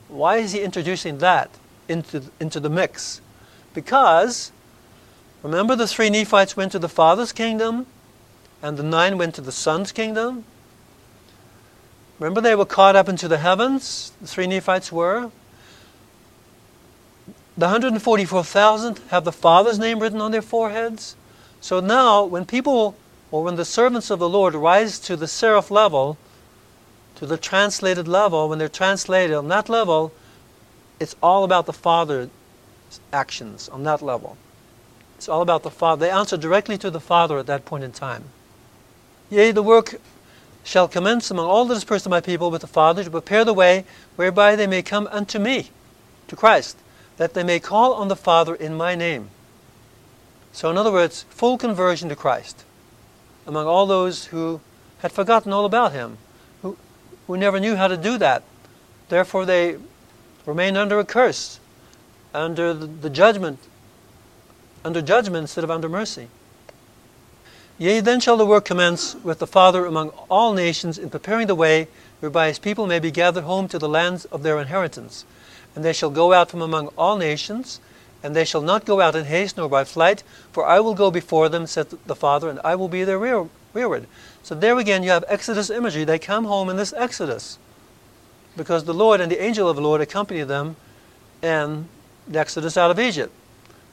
Why is he introducing that into, into the mix? Because, remember the three Nephites went to the Father's kingdom, and the nine went to the Son's kingdom? Remember, they were caught up into the heavens, the three Nephites were. The 144,000 have the Father's name written on their foreheads. So now, when people, or when the servants of the Lord rise to the seraph level, to the translated level, when they're translated on that level, it's all about the Father's actions on that level. It's all about the Father. They answer directly to the Father at that point in time. Yea, the work shall commence among all the dispersed of my people with the Father to prepare the way whereby they may come unto me, to Christ, that they may call on the Father in my name. So, in other words, full conversion to Christ among all those who had forgotten all about Him, who, never knew how to do that. Therefore, they remain under a curse, under the, judgment, under judgment instead of under mercy. Yea, then shall the work commence with the Father among all nations in preparing the way whereby his people may be gathered home to the lands of their inheritance. And they shall go out from among all nations, and they shall not go out in haste nor by flight, for I will go before them, said the Father, and I will be their rear, rearward. So there again you have Exodus imagery. They come home in this Exodus. Because the Lord and the angel of the Lord accompany them in the Exodus out of Egypt.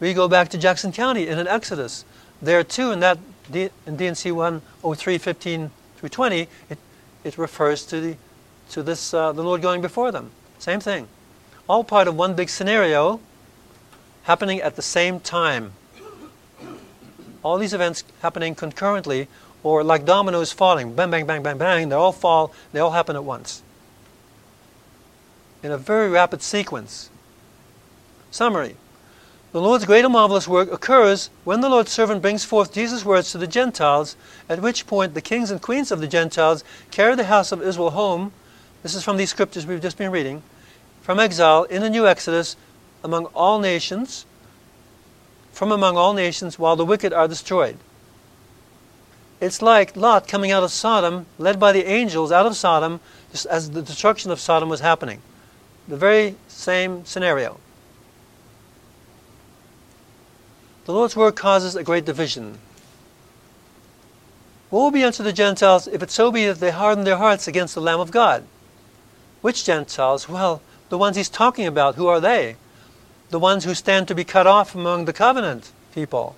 We go back to Jackson County in an Exodus. There too, in that in D&C 103, 15 through 20, it, it refers to the to this uh, the Lord going before them. Same thing. All part of one big scenario happening at the same time. All these events happening concurrently or like dominoes falling. Bang, bang, bang, bang, bang. They all fall, they all happen at once. In a very rapid sequence. Summary. The Lord's great and marvelous work occurs when the Lord's servant brings forth Jesus' words to the Gentiles, at which point the kings and queens of the Gentiles carry the house of Israel home. This is from these scriptures we've just been reading. From exile in the new Exodus among all nations, from among all nations, while the wicked are destroyed. It's like Lot coming out of Sodom, led by the angels out of Sodom, just as the destruction of Sodom was happening. The very same scenario. The Lord's word causes a great division. What will be unto the Gentiles if it so be that they harden their hearts against the Lamb of God? Which Gentiles? Well, the ones he's talking about. Who are they? the ones who stand to be cut off among the covenant people,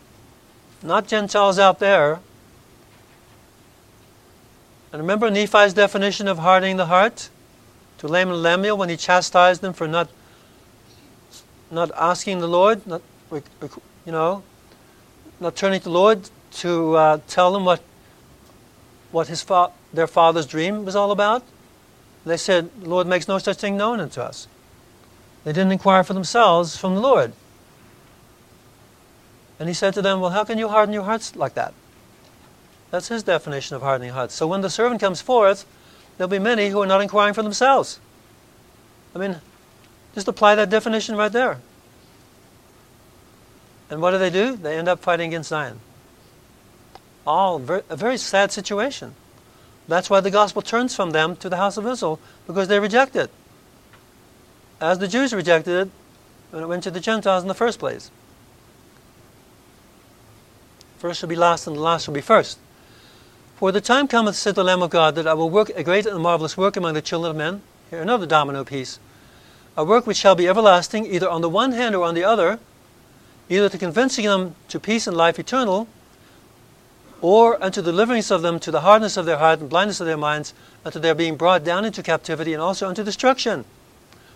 not Gentiles out there. And remember Nephi's definition of hardening the heart to Laman and Lemuel when he chastised them for not not asking the Lord, not you know, not turning to the Lord to uh, tell them what what his fa- their father's dream was all about. They said, "The Lord makes no such thing known unto us." They didn't inquire for themselves from the Lord. And he said to them, Well, how can you harden your hearts like that? That's his definition of hardening hearts. So when the servant comes forth, there'll be many who are not inquiring for themselves. I mean, just apply that definition right there. And what do they do? They end up fighting against Zion. All a very sad situation. That's why the gospel turns from them to the house of Israel, because they reject it as the Jews rejected it when it went to the Gentiles in the first place. First shall be last, and the last shall be first. For the time cometh, said the Lamb of God, that I will work a great and marvelous work among the children of men. Here another domino piece. A work which shall be everlasting, either on the one hand or on the other, either to convincing them to peace and life eternal, or unto deliverance of them to the hardness of their heart and blindness of their minds, unto their being brought down into captivity, and also unto destruction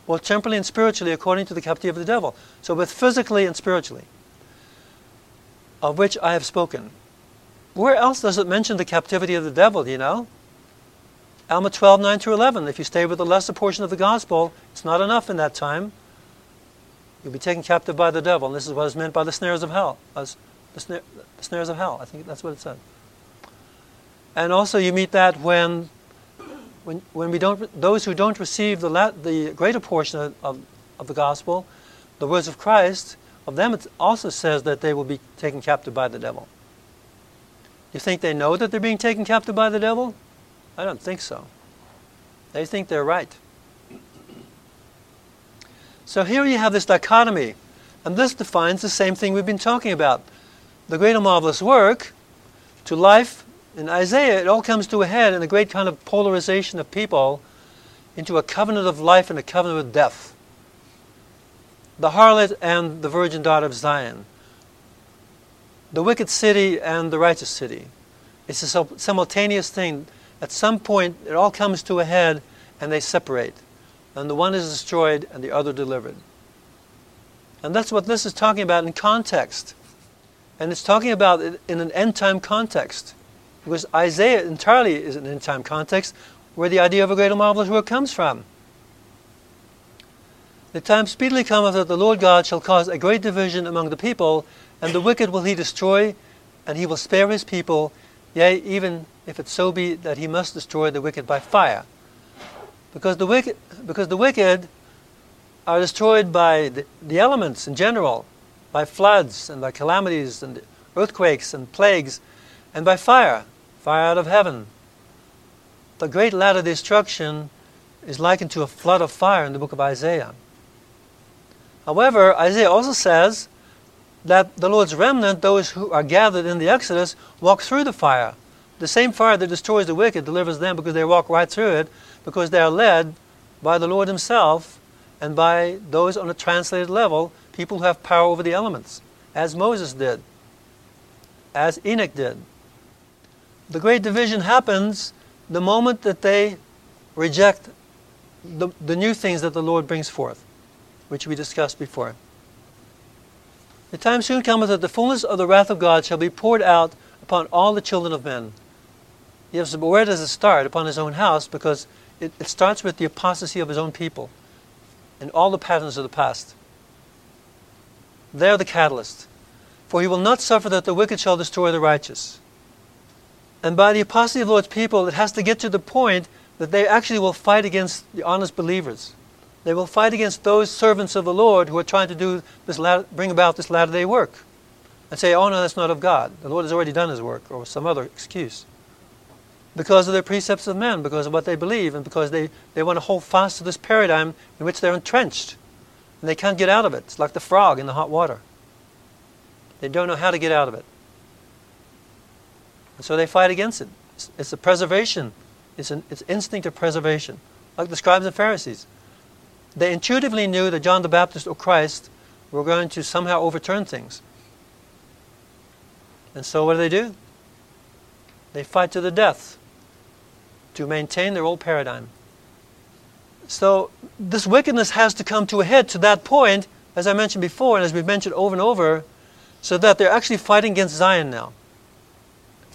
both temporally and spiritually, according to the captivity of the devil. So, both physically and spiritually, of which I have spoken. Where else does it mention the captivity of the devil, you know? Alma 12, 9 through 11. If you stay with the lesser portion of the gospel, it's not enough in that time. You'll be taken captive by the devil. And this is what is meant by the snares of hell. The, snare, the snares of hell. I think that's what it said. And also, you meet that when when, when we don't, those who don't receive the, la- the greater portion of, of, of, the gospel, the words of Christ, of them it also says that they will be taken captive by the devil. You think they know that they're being taken captive by the devil? I don't think so. They think they're right. So here you have this dichotomy, and this defines the same thing we've been talking about. The great and marvelous work to life In Isaiah, it all comes to a head in a great kind of polarization of people into a covenant of life and a covenant of death. The harlot and the virgin daughter of Zion. The wicked city and the righteous city. It's a simultaneous thing. At some point, it all comes to a head and they separate. And the one is destroyed and the other delivered. And that's what this is talking about in context. And it's talking about it in an end time context. Because Isaiah entirely is an end time context where the idea of a great and marvelous work comes from. The time speedily cometh that the Lord God shall cause a great division among the people, and the wicked will he destroy, and he will spare his people, yea, even if it so be that he must destroy the wicked by fire. Because the wicked, because the wicked are destroyed by the, the elements in general, by floods and by calamities and earthquakes and plagues, and by fire, fire out of heaven. The great ladder of destruction is likened to a flood of fire in the book of Isaiah. However, Isaiah also says that the Lord's remnant, those who are gathered in the Exodus, walk through the fire. The same fire that destroys the wicked delivers them because they walk right through it, because they are led by the Lord Himself and by those on a translated level, people who have power over the elements, as Moses did, as Enoch did. The great division happens the moment that they reject the, the new things that the Lord brings forth, which we discussed before. The time soon cometh that the fullness of the wrath of God shall be poured out upon all the children of men. Yes, but where does it start? Upon his own house, because it, it starts with the apostasy of his own people and all the patterns of the past. They're the catalyst. For he will not suffer that the wicked shall destroy the righteous. And by the apostasy of the Lord's people, it has to get to the point that they actually will fight against the honest believers. They will fight against those servants of the Lord who are trying to do this, bring about this latter day work, and say, "Oh no, that's not of God. The Lord has already done His work," or some other excuse. Because of their precepts of men, because of what they believe, and because they, they want to hold fast to this paradigm in which they're entrenched, and they can't get out of it. It's like the frog in the hot water. They don't know how to get out of it. And so they fight against it. It's, it's a preservation. It's an it's instinct of preservation, like the scribes and Pharisees. They intuitively knew that John the Baptist or Christ were going to somehow overturn things. And so what do they do? They fight to the death to maintain their old paradigm. So this wickedness has to come to a head to that point, as I mentioned before, and as we've mentioned over and over, so that they're actually fighting against Zion now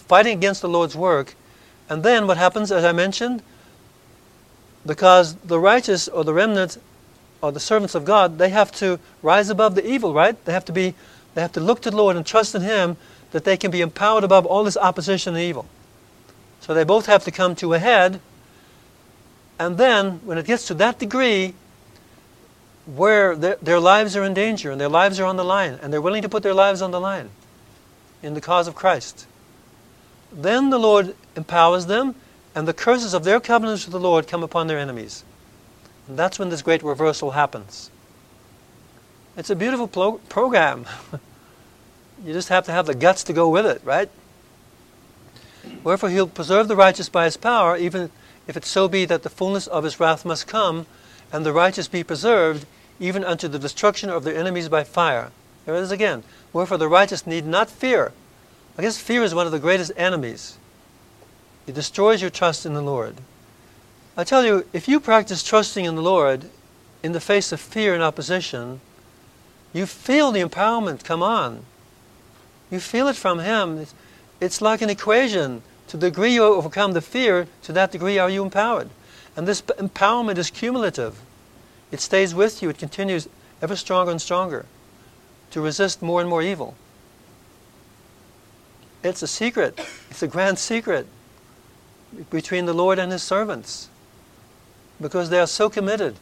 fighting against the Lord's work. And then what happens, as I mentioned, because the righteous or the remnant or the servants of God, they have to rise above the evil, right? They have to be they have to look to the Lord and trust in Him that they can be empowered above all this opposition and evil. So they both have to come to a head. And then, when it gets to that degree, where their, their lives are in danger and their lives are on the line, and they're willing to put their lives on the line in the cause of Christ, then the Lord empowers them, and the curses of their covenants with the Lord come upon their enemies. And that's when this great reversal happens. It's a beautiful pro- program. <laughs> you just have to have the guts to go with it, right? Wherefore he'll preserve the righteous by his power, even if it so be that the fullness of his wrath must come, and the righteous be preserved, even unto the destruction of their enemies by fire. There it is again. Wherefore the righteous need not fear, I guess fear is one of the greatest enemies. It destroys your trust in the Lord. I tell you, if you practice trusting in the Lord in the face of fear and opposition, you feel the empowerment come on. You feel it from Him. It's, like an equation. To the degree you overcome the fear, to that degree are you empowered. And this empowerment is cumulative. It stays with you, it continues ever stronger and stronger to resist more and more evil. It's a secret. It's a grand secret between the Lord and His servants because they are so committed.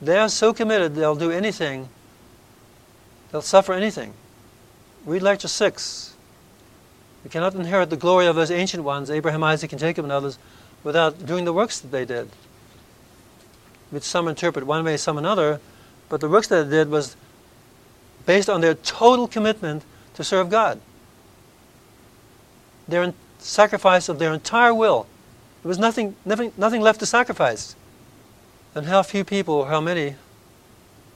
They are so committed they'll do anything, they'll suffer anything. Read Lecture 6. We cannot inherit the glory of those ancient ones, Abraham, Isaac, and Jacob, and others, without doing the works that they did. Which some interpret one way, some another, but the works that they did was based on their total commitment to serve God. Their, sacrifice of their entire will. There was nothing, nothing, nothing left to sacrifice. And how few people, how many,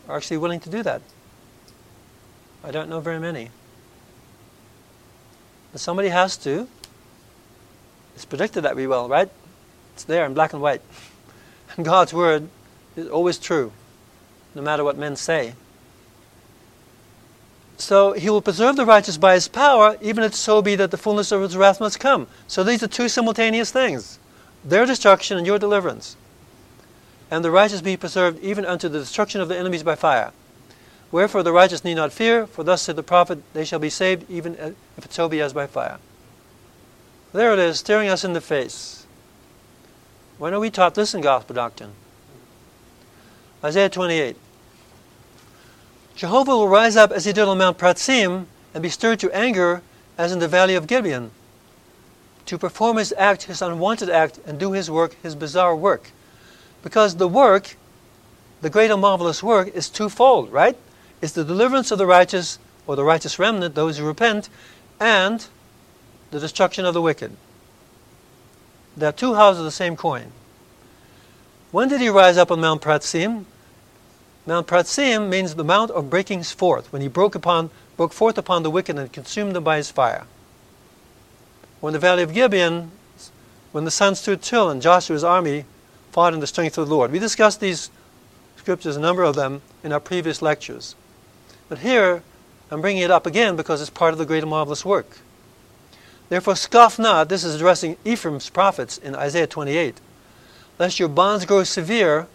are actually willing to do that? I don't know very many. But somebody has to. It's predicted that we will, right? It's there in black and white. <laughs> And God's word is always true, no matter what men say. So he will preserve the righteous by his power, even if so be that the fullness of his wrath must come. So these are two simultaneous things their destruction and your deliverance. And the righteous be preserved even unto the destruction of the enemies by fire. Wherefore the righteous need not fear, for thus said the prophet, they shall be saved, even if it so be as by fire. There it is, staring us in the face. When are we taught this in gospel doctrine? Isaiah 28. Jehovah will rise up as he did on Mount Pratzim and be stirred to anger as in the valley of Gibeon, to perform his act, his unwanted act, and do his work, his bizarre work. Because the work, the great and marvelous work, is twofold, right? It's the deliverance of the righteous, or the righteous remnant, those who repent, and the destruction of the wicked. There are two halves of the same coin. When did he rise up on Mount Pratzim? Mount Pratzim means the mount of breaking forth, when he broke, upon, broke forth upon the wicked and consumed them by his fire. When the valley of Gibeon, when the sun stood still and Joshua's army fought in the strength of the Lord. We discussed these scriptures, a number of them, in our previous lectures. But here, I'm bringing it up again because it's part of the great and marvelous work. Therefore, scoff not, this is addressing Ephraim's prophets in Isaiah 28, lest your bonds grow severe,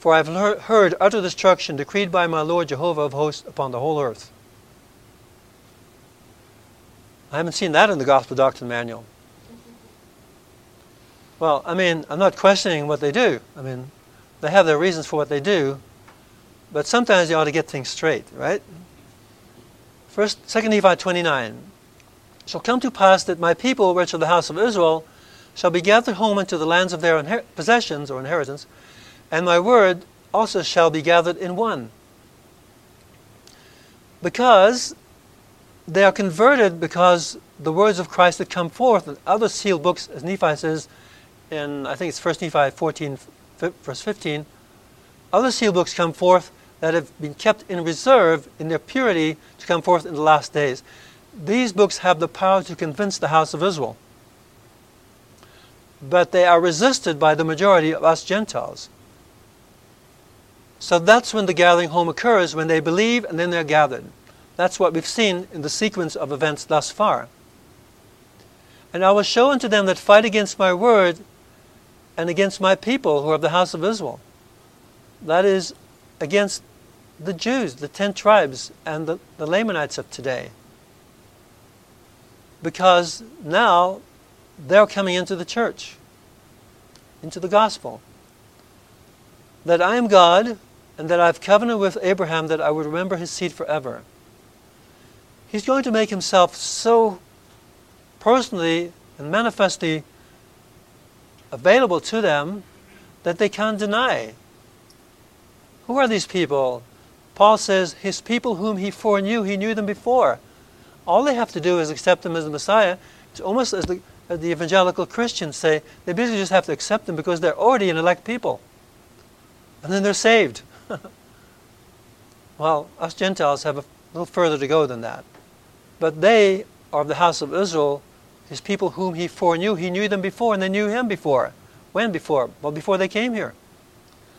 for I have heard utter destruction decreed by my Lord Jehovah of hosts upon the whole earth. I haven't seen that in the Gospel Doctrine Manual. Well, I mean, I'm not questioning what they do. I mean, they have their reasons for what they do, but sometimes you ought to get things straight, right? First, Second Nephi 29. Shall come to pass that my people, which are the house of Israel, shall be gathered home into the lands of their inher- possessions or inheritance, and my word also shall be gathered in one. Because they are converted because the words of Christ that come forth and other sealed books, as Nephi says in, I think it's 1 Nephi 14, verse 15, other sealed books come forth that have been kept in reserve in their purity to come forth in the last days. These books have the power to convince the house of Israel. But they are resisted by the majority of us Gentiles. So that's when the gathering home occurs, when they believe and then they're gathered. That's what we've seen in the sequence of events thus far. And I will show unto them that fight against my word and against my people who are of the house of Israel. That is, against the Jews, the ten tribes, and the, the Lamanites of today. Because now they're coming into the church, into the gospel. That I am God, and that I've covenanted with Abraham that I would remember his seed forever. He's going to make himself so personally and manifestly available to them that they can't deny. Who are these people? Paul says, His people whom he foreknew, he knew them before. All they have to do is accept him as the Messiah. It's almost as the, as the evangelical Christians say, they basically just have to accept him because they're already an elect people. And then they're saved. <laughs> well, us Gentiles have a little further to go than that. But they are of the house of Israel, his people whom he foreknew. He knew them before, and they knew him before. When before? Well, before they came here.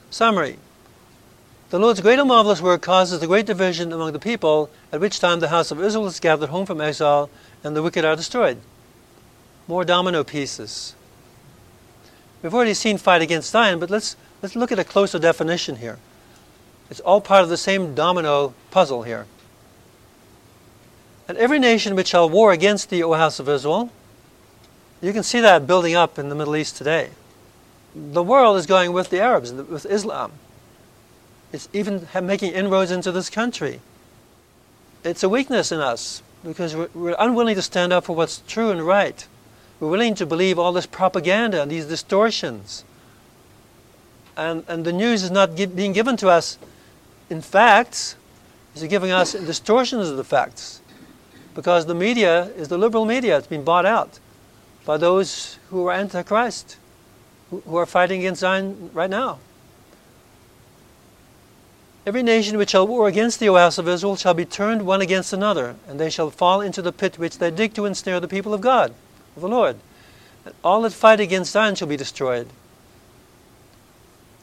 Summary the Lord's great and marvelous work causes a great division among the people, at which time the house of Israel is gathered home from exile, and the wicked are destroyed. More domino pieces. We've already seen fight against Zion, but let's, let's look at a closer definition here. It's all part of the same domino puzzle here. And every nation which shall war against thee, O house of Israel, you can see that building up in the Middle East today. The world is going with the Arabs, with Islam. It's even making inroads into this country. It's a weakness in us because we're, unwilling to stand up for what's true and right. We're willing to believe all this propaganda and these distortions. And, and the news is not give, being given to us in facts, it's giving us distortions of the facts. Because the media is the liberal media, it's been bought out. by those who are antichrist, who are fighting against Zion right now. Every nation which shall war against the house of Israel shall be turned one against another, and they shall fall into the pit which they dig to ensnare the people of God, of the Lord. And all that fight against Zion shall be destroyed.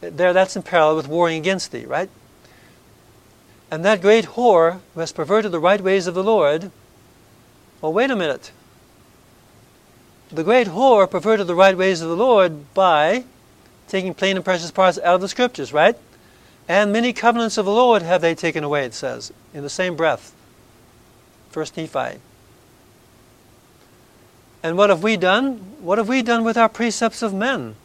There, that's in parallel with warring against thee, right? And that great whore who has perverted the right ways of the Lord, well, wait a minute. The great whore perverted the right ways of the Lord by taking plain and precious parts out of the scriptures, right? And many covenants of the Lord have they taken away, it says, in the same breath. First Nephi. And what have we done? What have we done with our precepts of men?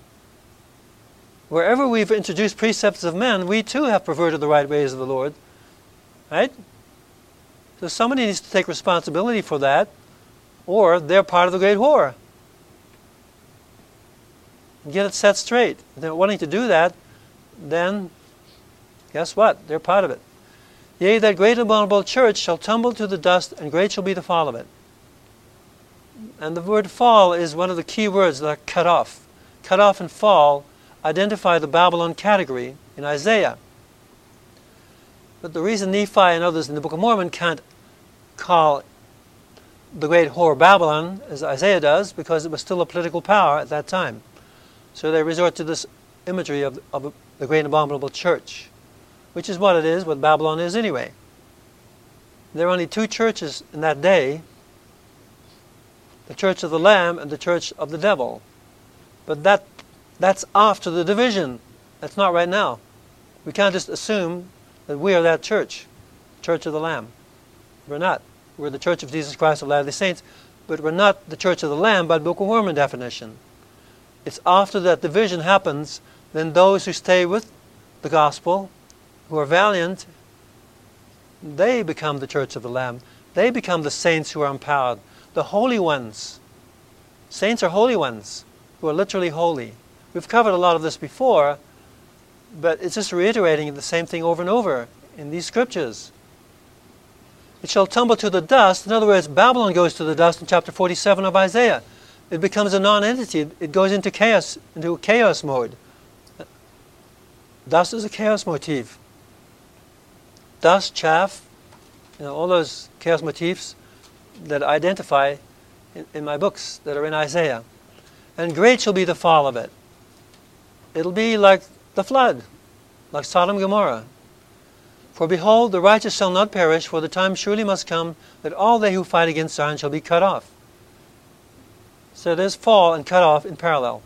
Wherever we've introduced precepts of men, we too have perverted the right ways of the Lord. Right? So somebody needs to take responsibility for that, or they're part of the great whore. Get it set straight. If they're wanting to do that, then Guess what? They're part of it. Yea, that great and abominable church shall tumble to the dust, and great shall be the fall of it. And the word fall is one of the key words that are cut off. Cut off and fall identify the Babylon category in Isaiah. But the reason Nephi and others in the Book of Mormon can't call the great whore Babylon, as Isaiah does, because it was still a political power at that time. So they resort to this imagery of, of the great abominable church which is what it is, what Babylon is anyway. There were only two churches in that day the church of the Lamb and the church of the devil. But that, that's after the division. That's not right now. We can't just assume that we are that church, Church of the Lamb. We're not. We're the Church of Jesus Christ of Latter-day Saints, but we're not the Church of the Lamb by Book of Mormon definition. It's after that division happens, then those who stay with the gospel who are valiant, they become the church of the Lamb. They become the saints who are empowered, the holy ones. Saints are holy ones who are literally holy. We've covered a lot of this before, but it's just reiterating the same thing over and over in these scriptures. It shall tumble to the dust. In other words, Babylon goes to the dust in chapter 47 of Isaiah. It becomes a non-entity. It goes into chaos, into chaos mode. Dust is a chaos motif dust, chaff, you know, all those chaos motifs that I identify in, in my books that are in Isaiah. And great shall be the fall of it. It'll be like the flood, like Sodom and Gomorrah. For behold, the righteous shall not perish, for the time surely must come that all they who fight against Zion shall be cut off. So there's fall and cut off in parallel.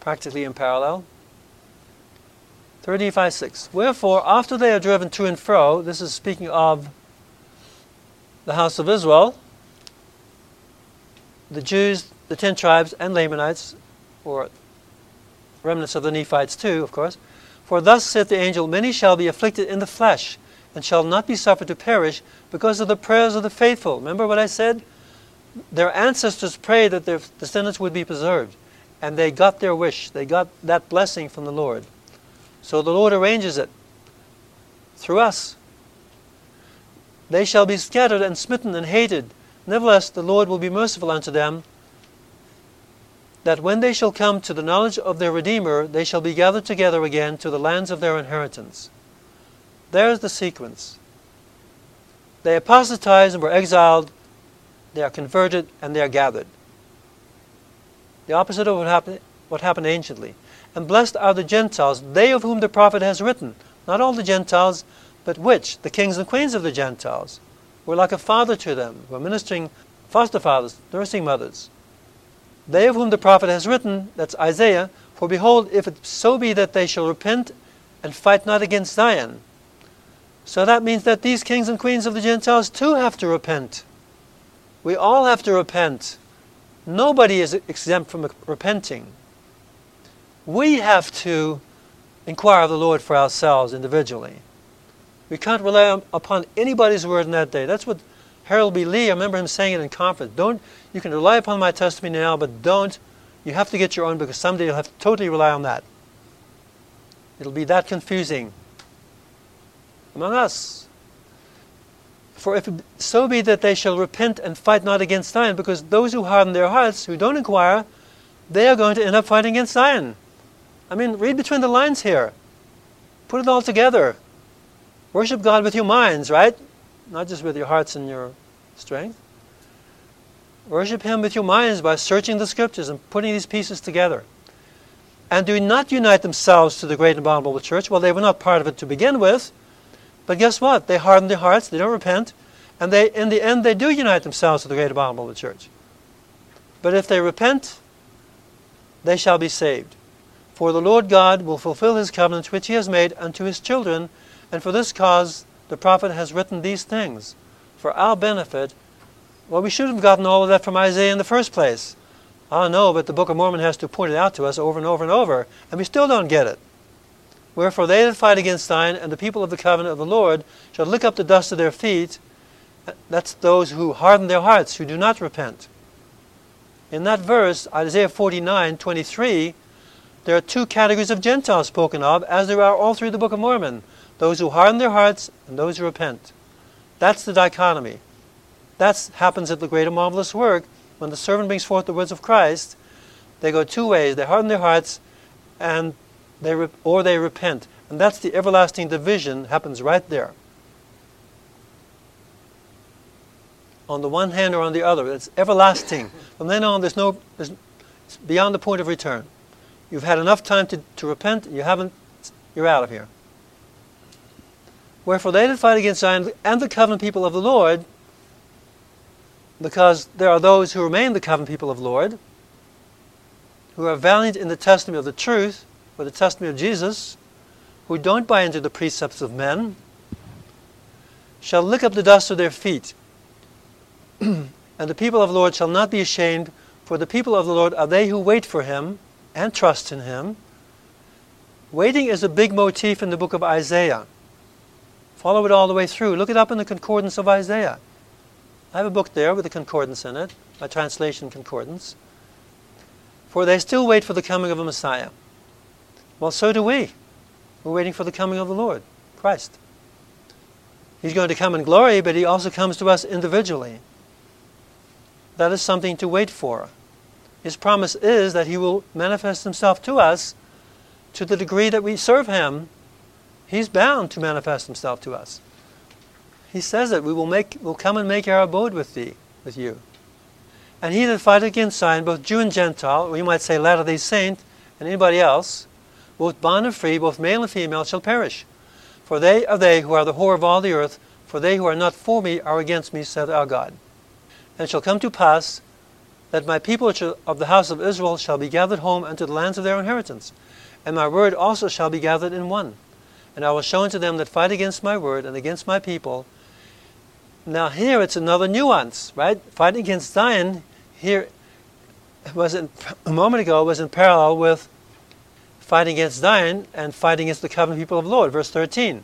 Practically in parallel. 35 6. Wherefore, after they are driven to and fro, this is speaking of the house of Israel, the Jews, the ten tribes, and Lamanites, or remnants of the Nephites too, of course. For thus saith the angel, Many shall be afflicted in the flesh, and shall not be suffered to perish, because of the prayers of the faithful. Remember what I said? Their ancestors prayed that their descendants would be preserved, and they got their wish. They got that blessing from the Lord. So the Lord arranges it through us. They shall be scattered and smitten and hated. Nevertheless, the Lord will be merciful unto them, that when they shall come to the knowledge of their Redeemer, they shall be gathered together again to the lands of their inheritance. There's the sequence. They apostatized and were exiled, they are converted, and they are gathered. The opposite of what happened, what happened anciently. And blessed are the Gentiles, they of whom the prophet has written. Not all the Gentiles, but which? The kings and queens of the Gentiles. We're like a father to them. We're ministering foster fathers, nursing mothers. They of whom the prophet has written, that's Isaiah, for behold, if it so be that they shall repent and fight not against Zion. So that means that these kings and queens of the Gentiles too have to repent. We all have to repent. Nobody is exempt from repenting we have to inquire of the Lord for ourselves individually. We can't rely upon anybody's word in that day. That's what Harold B. Lee, I remember him saying it in conference. Don't, you can rely upon my testimony now, but don't, you have to get your own because someday you'll have to totally rely on that. It'll be that confusing among us. For if so be that they shall repent and fight not against Zion, because those who harden their hearts, who don't inquire, they are going to end up fighting against Zion. I mean, read between the lines here. Put it all together. Worship God with your minds, right? Not just with your hearts and your strength. Worship Him with your minds by searching the Scriptures and putting these pieces together. And do not unite themselves to the great and abominable church. Well, they were not part of it to begin with. But guess what? They harden their hearts, they don't repent, and they, in the end, they do unite themselves to the great and abominable church. But if they repent, they shall be saved. For the Lord God will fulfill his covenant which he has made unto his children, and for this cause the prophet has written these things, for our benefit. Well, we should have gotten all of that from Isaiah in the first place. I know, but the Book of Mormon has to point it out to us over and over and over, and we still don't get it. Wherefore they that fight against Zion and the people of the covenant of the Lord shall lick up the dust of their feet. That's those who harden their hearts, who do not repent. In that verse, Isaiah 49 23, there are two categories of Gentiles spoken of, as there are all through the Book of Mormon those who harden their hearts and those who repent. That's the dichotomy. That happens at the great and marvelous work when the servant brings forth the words of Christ. They go two ways they harden their hearts and they re- or they repent. And that's the everlasting division happens right there. On the one hand or on the other. It's everlasting. From then on, there's no, there's, it's beyond the point of return. You've had enough time to, to repent, you haven't, you're out of here. Wherefore they that fight against Zion and the covenant people of the Lord, because there are those who remain the covenant people of the Lord, who are valiant in the testimony of the truth, or the testimony of Jesus, who don't buy into the precepts of men, shall lick up the dust of their feet. <clears throat> and the people of the Lord shall not be ashamed, for the people of the Lord are they who wait for him and trust in him. Waiting is a big motif in the book of Isaiah. Follow it all the way through. Look it up in the concordance of Isaiah. I have a book there with a concordance in it, a translation concordance. For they still wait for the coming of a Messiah. Well, so do we. We're waiting for the coming of the Lord, Christ. He's going to come in glory, but He also comes to us individually. That is something to wait for. His promise is that He will manifest Himself to us to the degree that we serve Him. He's bound to manifest Himself to us. He says that we will make will come and make our abode with thee, with you. And he that fighteth against Zion, both Jew and Gentile, or you might say Latter day Saint, and anybody else, both bond and free, both male and female, shall perish. For they are they who are the whore of all the earth, for they who are not for me are against me, saith our God. And it shall come to pass that my people of the house of Israel shall be gathered home unto the lands of their inheritance, and my word also shall be gathered in one. And I will show unto them that fight against my word and against my people. Now here it's another nuance, right? Fighting against Zion here was in, a moment ago was in parallel with fighting against Zion and fighting against the covenant people of the Lord, verse 13.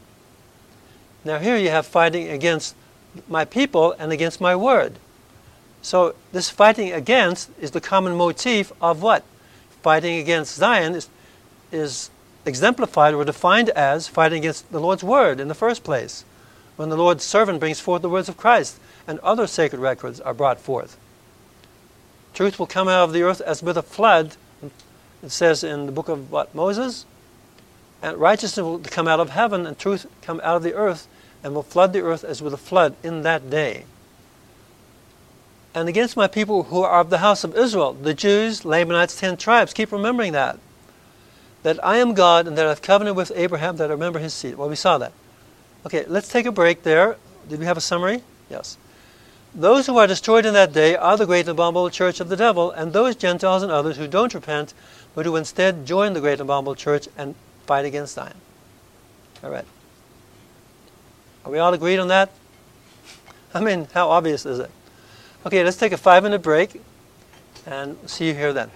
Now here you have fighting against my people and against my word. So this fighting against is the common motif of what? Fighting against Zion is, is exemplified or defined as fighting against the Lord's word in the first place, when the Lord's servant brings forth the words of Christ and other sacred records are brought forth. Truth will come out of the earth as with a flood it says in the book of what Moses, and righteousness will come out of heaven and truth come out of the earth and will flood the earth as with a flood in that day. And against my people who are of the house of Israel, the Jews, Lamanites, ten tribes, keep remembering that. That I am God and that I've covenanted with Abraham that I remember his seed. Well, we saw that. Okay, let's take a break there. Did we have a summary? Yes. Those who are destroyed in that day are the great and abominable church of the devil, and those Gentiles and others who don't repent but who instead join the great and abominable church and fight against Zion. All right. Are we all agreed on that? <laughs> I mean, how obvious is it? Okay, let's take a five minute break and see you here then.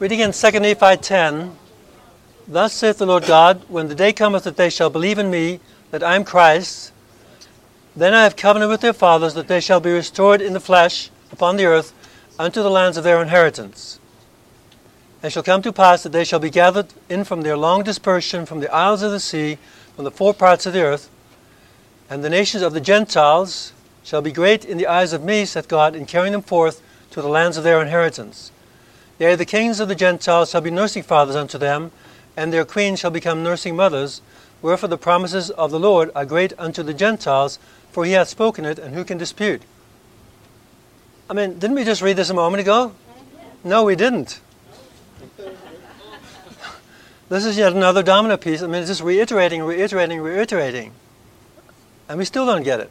Reading in 2 Nephi 10, Thus saith the Lord God, when the day cometh that they shall believe in me, that I am Christ, Then I have covenanted with their fathers that they shall be restored in the flesh upon the earth unto the lands of their inheritance. And shall come to pass that they shall be gathered in from their long dispersion from the isles of the sea, from the four parts of the earth, and the nations of the Gentiles shall be great in the eyes of me, saith God, in carrying them forth to the lands of their inheritance. Yea, the kings of the Gentiles shall be nursing fathers unto them, and their queens shall become nursing mothers. Wherefore the promises of the Lord are great unto the Gentiles, for he hath spoken it, and who can dispute? I mean, didn't we just read this a moment ago? No, we didn't. <laughs> This is yet another domino piece. I mean, it's just reiterating, reiterating, reiterating. And we still don't get it.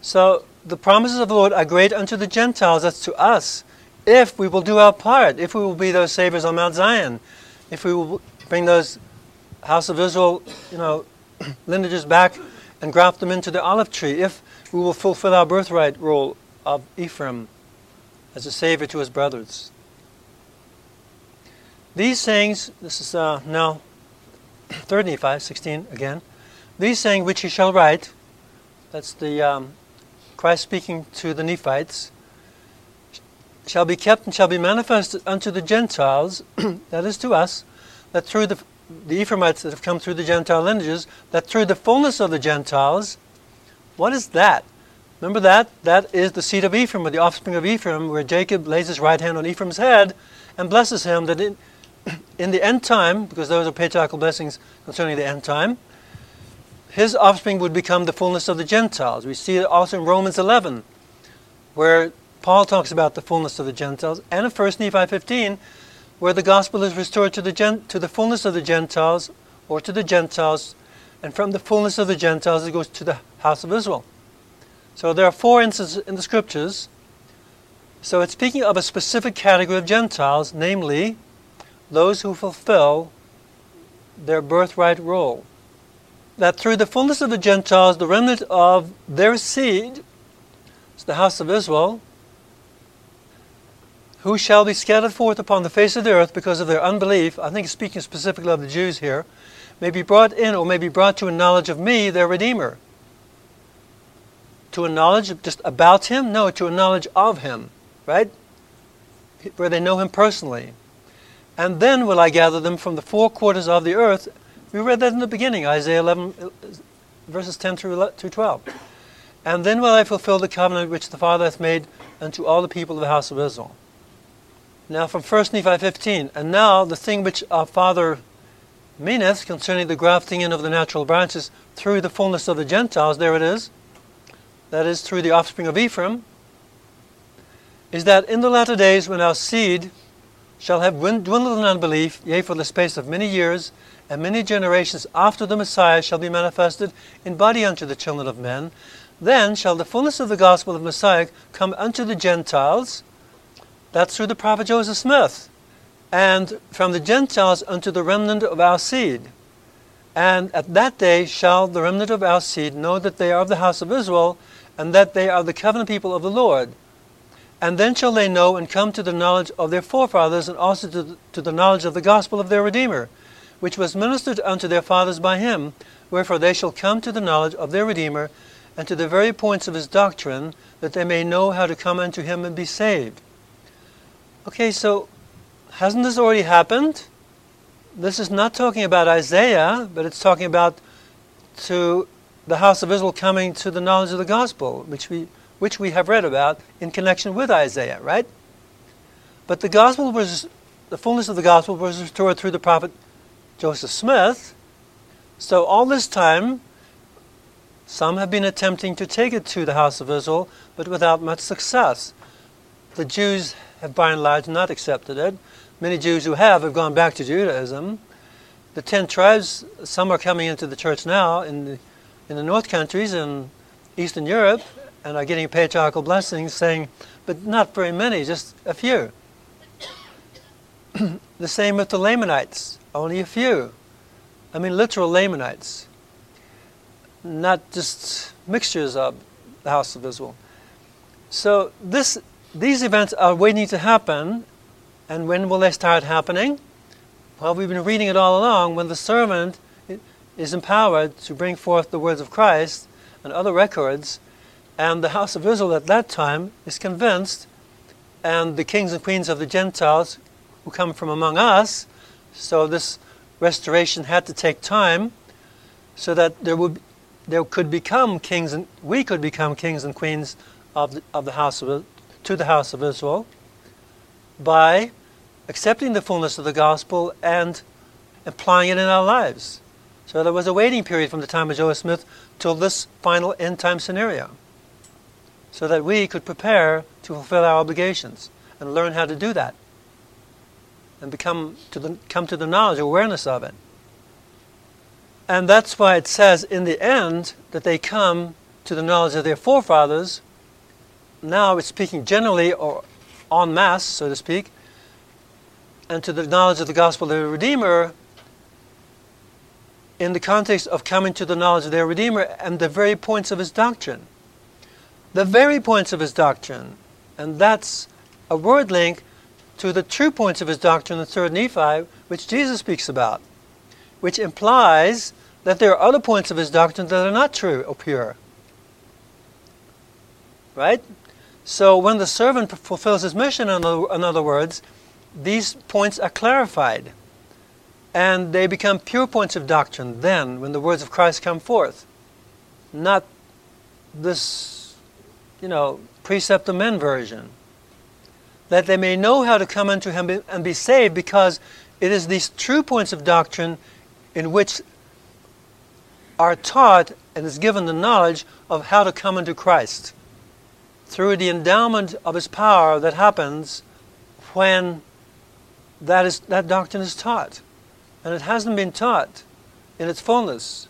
So the promises of the Lord are great unto the Gentiles, that's to us, if we will do our part, if we will be those saviors on Mount Zion, if we will bring those house of Israel, you know, <clears throat> lineages back and graft them into the olive tree, if we will fulfill our birthright role of Ephraim as a savior to his brothers. These sayings, this is uh, now <clears throat> 3 Nephi 16 again. These sayings which he shall write, that's the um, Christ speaking to the Nephites, shall be kept and shall be manifested unto the Gentiles, <clears throat> that is to us, that through the, the Ephraimites that have come through the Gentile lineages, that through the fullness of the Gentiles, what is that? Remember that? That is the seed of Ephraim, or the offspring of Ephraim, where Jacob lays his right hand on Ephraim's head and blesses him that in, <clears throat> in the end time, because those are patriarchal blessings concerning the end time, his offspring would become the fullness of the Gentiles. We see it also in Romans 11, where Paul talks about the fullness of the Gentiles, and in 1 Nephi 15, where the gospel is restored to the, gen- to the fullness of the Gentiles, or to the Gentiles, and from the fullness of the Gentiles it goes to the house of Israel. So there are four instances in the scriptures. So it's speaking of a specific category of Gentiles, namely those who fulfill their birthright role. That through the fullness of the Gentiles, the remnant of their seed, the house of Israel, who shall be scattered forth upon the face of the earth because of their unbelief, I think speaking specifically of the Jews here, may be brought in or may be brought to a knowledge of me, their Redeemer. To a knowledge just about him? No, to a knowledge of him, right? Where they know him personally. And then will I gather them from the four quarters of the earth. We read that in the beginning, Isaiah 11, verses 10 through 12. And then will I fulfill the covenant which the Father hath made unto all the people of the house of Israel. Now from 1 Nephi 15. And now the thing which our Father meaneth concerning the grafting in of the natural branches through the fullness of the Gentiles, there it is, that is, through the offspring of Ephraim, is that in the latter days when our seed shall have dwindled in unbelief, yea, for the space of many years, and many generations after the Messiah shall be manifested in body unto the children of men. Then shall the fullness of the gospel of Messiah come unto the Gentiles. That's through the prophet Joseph Smith. And from the Gentiles unto the remnant of our seed. And at that day shall the remnant of our seed know that they are of the house of Israel, and that they are the covenant people of the Lord. And then shall they know and come to the knowledge of their forefathers, and also to the, to the knowledge of the gospel of their Redeemer, which was ministered unto their fathers by him. Wherefore they shall come to the knowledge of their Redeemer, and to the very points of his doctrine, that they may know how to come unto him and be saved. Okay, so hasn't this already happened? This is not talking about Isaiah, but it's talking about to the house of Israel coming to the knowledge of the gospel, which we which we have read about in connection with Isaiah, right? But the gospel was, the fullness of the gospel was restored through the prophet Joseph Smith. So all this time, some have been attempting to take it to the house of Israel, but without much success. The Jews have by and large not accepted it. Many Jews who have have gone back to Judaism. The ten tribes, some are coming into the church now in the, in the North countries and Eastern Europe, and are getting patriarchal blessings, saying, but not very many, just a few. <clears throat> the same with the Lamanites, only a few. I mean, literal Lamanites, not just mixtures of the house of Israel. So this, these events are waiting to happen, and when will they start happening? Well, we've been reading it all along. When the servant is empowered to bring forth the words of Christ and other records, And the house of Israel at that time is convinced, and the kings and queens of the Gentiles who come from among us, so this restoration had to take time so that there would there could become kings and we could become kings and queens of the, of the house of to the house of Israel by accepting the fullness of the gospel and applying it in our lives. So there was a waiting period from the time of Joseph Smith till this final end time scenario. So that we could prepare to fulfill our obligations and learn how to do that. And become to the, come to the knowledge, awareness of it. And that's why it says in the end that they come to the knowledge of their forefathers. Now it's speaking generally or en masse, so to speak, and to the knowledge of the gospel of the Redeemer in the context of coming to the knowledge of their Redeemer and the very points of his doctrine. The very points of his doctrine. And that's a word link to the true points of his doctrine in 3rd Nephi, which Jesus speaks about, which implies that there are other points of his doctrine that are not true or pure. Right? So when the servant fulfills his mission, in other, words, these points are clarified. And they become pure points of doctrine then when the words of Christ come forth. Not this, you know, precept of men version. That they may know how to come unto him and be saved because it is these true points of doctrine in which are taught and is given the knowledge of how to come unto Christ through the endowment of his power that happens when that, is, that doctrine is taught. And it hasn't been taught in its fullness.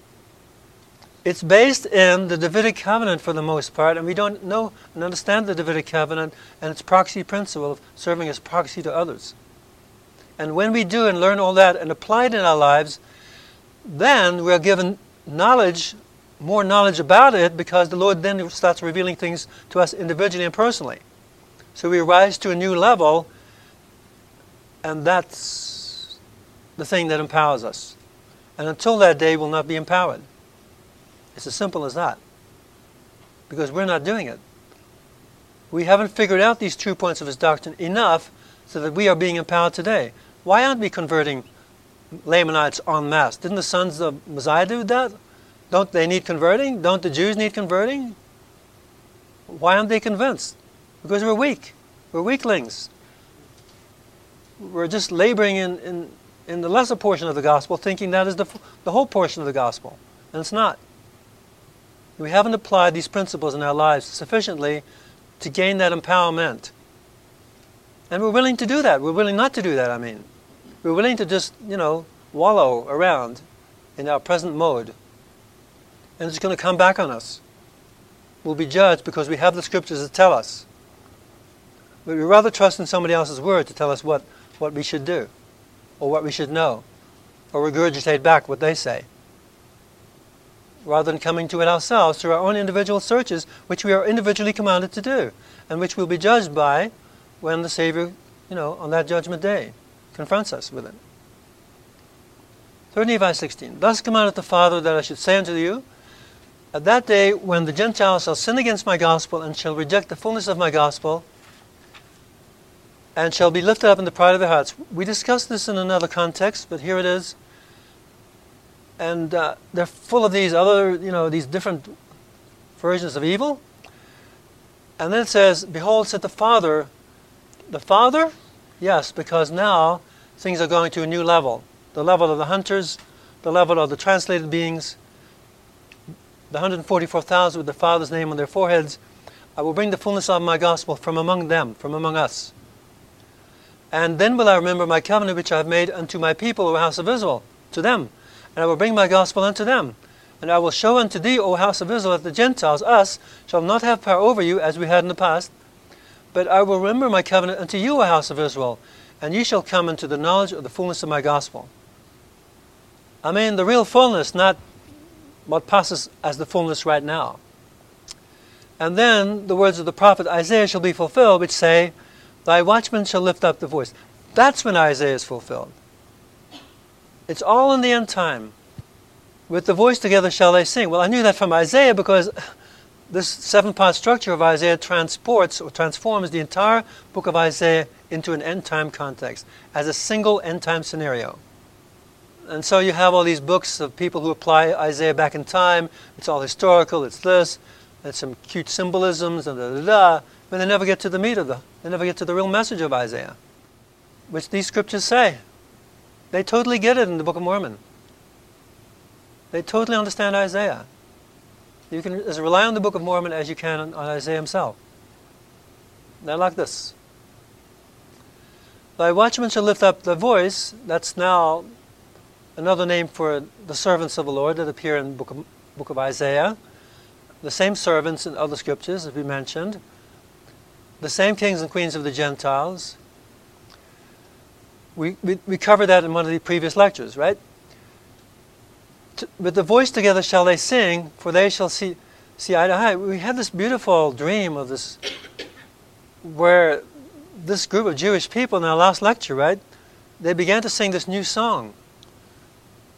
It's based in the Davidic covenant for the most part, and we don't know and understand the Davidic covenant and its proxy principle of serving as proxy to others. And when we do and learn all that and apply it in our lives, then we're given knowledge, more knowledge about it, because the Lord then starts revealing things to us individually and personally. So we rise to a new level, and that's the thing that empowers us. And until that day, we'll not be empowered. It's as simple as that. Because we're not doing it. We haven't figured out these true points of His doctrine enough so that we are being empowered today. Why aren't we converting Lamanites en masse. Didn't the sons of Mosiah do that? Don't they need converting? Don't the Jews need converting? Why aren't they convinced? Because we're weak. We're weaklings. We're just laboring in, in, in the lesser portion of the gospel, thinking that is the, the whole portion of the gospel. And it's not. We haven't applied these principles in our lives sufficiently to gain that empowerment. And we're willing to do that. We're willing not to do that, I mean. We're willing to just, you know, wallow around in our present mode. And it's going to come back on us. We'll be judged because we have the scriptures to tell us. But we rather trust in somebody else's word to tell us what, what we should do, or what we should know, or regurgitate back what they say, rather than coming to it ourselves through our own individual searches, which we are individually commanded to do, and which we'll be judged by when the Savior, you know, on that judgment day confronts us with it. 3 Nephi 16. Thus commandeth the Father that I should say unto you, At that day when the Gentiles shall sin against my gospel and shall reject the fullness of my gospel, and shall be lifted up in the pride of their hearts. We discussed this in another context, but here it is. And uh, they're full of these other, you know, these different versions of evil. And then it says, Behold, said the Father, the Father? Yes, because now things are going to a new level. The level of the hunters, the level of the translated beings, the 144,000 with the Father's name on their foreheads. I will bring the fullness of my gospel from among them, from among us. And then will I remember my covenant which I have made unto my people, O house of Israel, to them. And I will bring my gospel unto them. And I will show unto thee, O house of Israel, that the Gentiles, us, shall not have power over you as we had in the past. But I will remember my covenant unto you, O house of Israel, and ye shall come into the knowledge of the fullness of my gospel. I mean, the real fullness, not what passes as the fullness right now. And then the words of the prophet Isaiah shall be fulfilled, which say, Thy watchman shall lift up the voice. That's when Isaiah is fulfilled. It's all in the end time. With the voice together shall they sing. Well, I knew that from Isaiah because <laughs> this seven part structure of Isaiah transports or transforms the entire book of Isaiah into an end time context as a single end time scenario. And so you have all these books of people who apply Isaiah back in time. It's all historical, it's this, it's some cute symbolisms, and da da da. But they never get to the meat of the, they never get to the real message of Isaiah, which these scriptures say. They totally get it in the Book of Mormon. They totally understand Isaiah. You can as rely on the Book of Mormon as you can on, on Isaiah himself. They're like this. Thy watchmen shall lift up the voice. That's now another name for the servants of the Lord that appear in book of, book of Isaiah. The same servants in other scriptures, as we mentioned. The same kings and queens of the Gentiles. We, we, we covered that in one of the previous lectures, right? with the voice together shall they sing, for they shall see, see eye to eye. We had this beautiful dream of this, where this group of Jewish people in our last lecture, right, they began to sing this new song.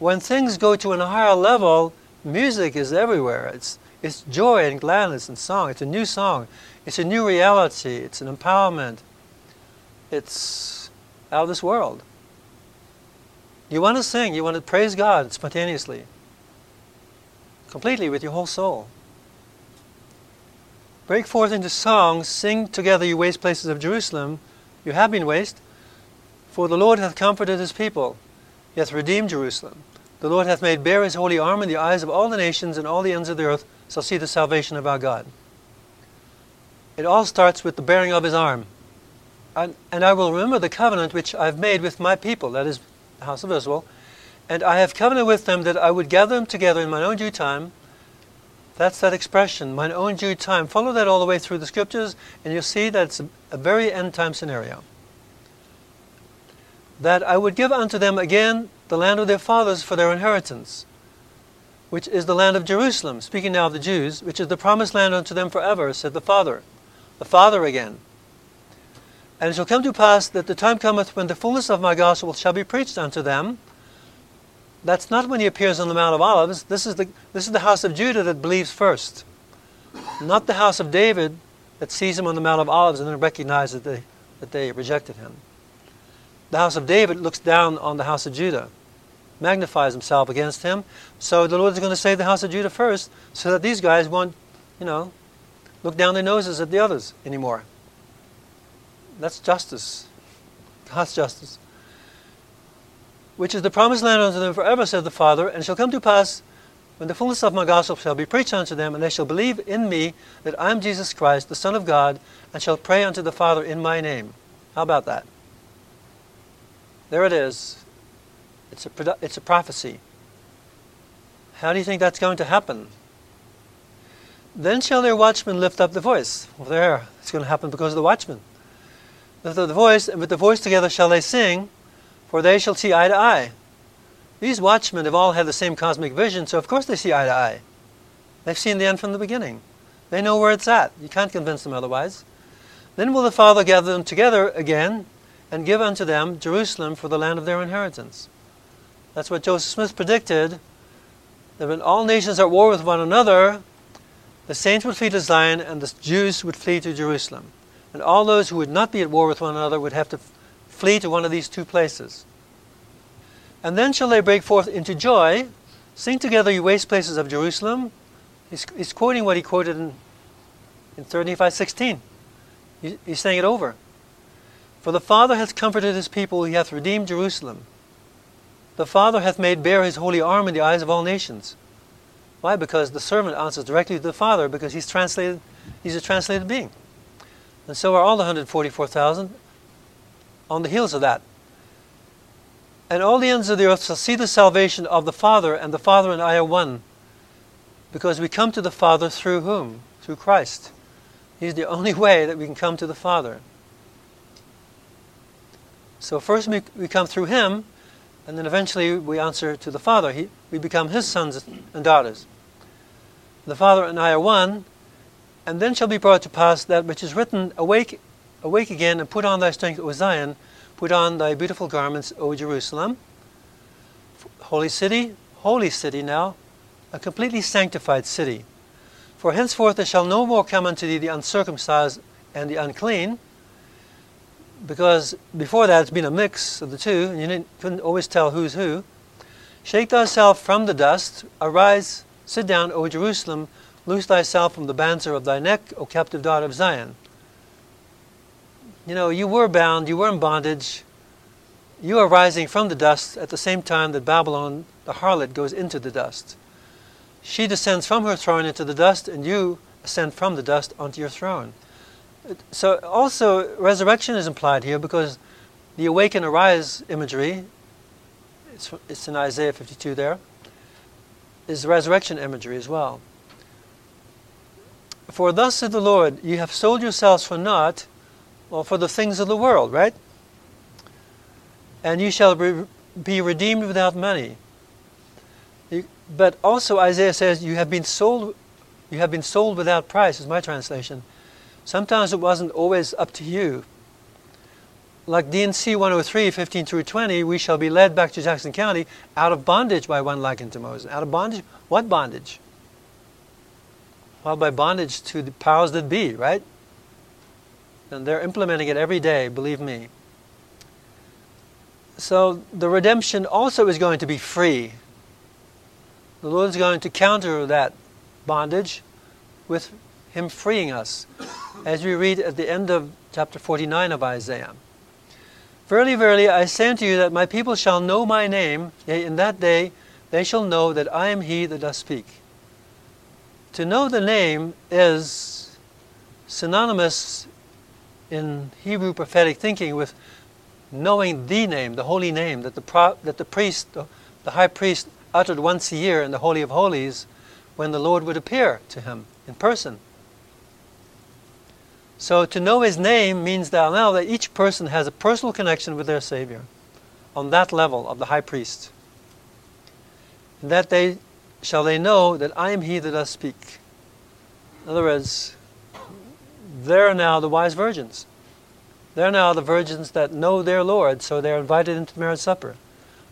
When things go to a higher level, music is everywhere. It's, it's joy and gladness and song. It's a new song. It's a new reality. It's an empowerment. It's out of this world. You want to sing, you want to praise God spontaneously, completely with your whole soul. Break forth into song, sing together, you waste places of Jerusalem. You have been waste, for the Lord hath comforted his people, he hath redeemed Jerusalem. The Lord hath made bare his holy arm in the eyes of all the nations, and all the ends of the earth shall see the salvation of our God. It all starts with the bearing of his arm. And, and I will remember the covenant which I have made with my people, that is, the house of Israel, and I have covenanted with them that I would gather them together in mine own due time. That's that expression, mine own due time. Follow that all the way through the scriptures, and you'll see that it's a, a very end time scenario. That I would give unto them again the land of their fathers for their inheritance, which is the land of Jerusalem, speaking now of the Jews, which is the promised land unto them forever, said the Father. The Father again. And it shall come to pass that the time cometh when the fullness of my gospel shall be preached unto them. That's not when he appears on the Mount of Olives. This is the, this is the house of Judah that believes first, not the house of David that sees him on the Mount of Olives and then recognizes that they, that they rejected him. The house of David looks down on the house of Judah, magnifies himself against him. So the Lord is going to save the house of Judah first so that these guys won't, you know, look down their noses at the others anymore. That's justice. God's justice. Which is the promised land unto them forever, said the Father, and shall come to pass when the fullness of my gospel shall be preached unto them, and they shall believe in me that I am Jesus Christ, the Son of God, and shall pray unto the Father in my name. How about that? There it is. It's a, it's a prophecy. How do you think that's going to happen? Then shall their watchmen lift up the voice. Well, there, it's going to happen because of the watchmen with the voice, and with the voice together shall they sing, for they shall see eye to eye. These watchmen have all had the same cosmic vision, so of course they see eye to eye. They've seen the end from the beginning. They know where it's at. You can't convince them otherwise. Then will the Father gather them together again and give unto them Jerusalem for the land of their inheritance. That's what Joseph Smith predicted that when all nations are at war with one another, the saints would flee to Zion and the Jews would flee to Jerusalem. And all those who would not be at war with one another would have to flee to one of these two places. And then shall they break forth into joy. Sing together, you waste places of Jerusalem. He's, he's quoting what he quoted in, in 3 Nephi 16. He, he's saying it over. For the Father hath comforted his people, he hath redeemed Jerusalem. The Father hath made bare his holy arm in the eyes of all nations. Why? Because the servant answers directly to the Father, because he's translated, he's a translated being. And so are all the 144,000 on the heels of that. And all the ends of the earth shall see the salvation of the Father, and the Father and I are one. Because we come to the Father through whom? Through Christ. He's the only way that we can come to the Father. So first we, we come through Him, and then eventually we answer to the Father. He, we become His sons and daughters. The Father and I are one, and then shall be brought to pass that which is written, Awake, awake again, and put on thy strength, O Zion, put on thy beautiful garments, O Jerusalem. Holy city, holy city now, a completely sanctified city. For henceforth there shall no more come unto thee the uncircumcised and the unclean, because before that it's been a mix of the two, and you didn't, couldn't always tell who's who. Shake thyself from the dust, arise, sit down, O Jerusalem, loose thyself from the bands of thy neck, O captive daughter of Zion. You know, you were bound, you were in bondage, you are rising from the dust at the same time that Babylon, the harlot, goes into the dust. She descends from her throne into the dust, and you ascend from the dust onto your throne. So, also, resurrection is implied here because the awaken, arise imagery, it's, it's in Isaiah 52 there, is resurrection imagery as well. For thus said the Lord, you have sold yourselves for naught, well, for the things of the world, right? And you shall be redeemed without money. But also Isaiah says, you have been sold, you have been sold without price, is my translation. Sometimes it wasn't always up to you. Like D&C 103, 15 through 20, we shall be led back to Jackson County out of bondage by one like unto Moses. Out of bondage? What bondage? Well, by bondage to the powers that be, right? And they're implementing it every day, believe me. So the redemption also is going to be free. The Lord is going to counter that bondage with Him freeing us, as we read at the end of chapter 49 of Isaiah. Verily, verily, I say unto you that my people shall know my name, yea, in that day they shall know that I am He that doth speak. To know the name is synonymous in Hebrew prophetic thinking with knowing the name, the holy name that the, pro- that the priest, the, the high priest, uttered once a year in the Holy of Holies when the Lord would appear to him in person. So to know his name means that now that each person has a personal connection with their Savior on that level of the high priest. And that they shall they know that I am he that does speak. In other words, they're now the wise virgins. They're now the virgins that know their Lord, so they're invited into the marriage supper.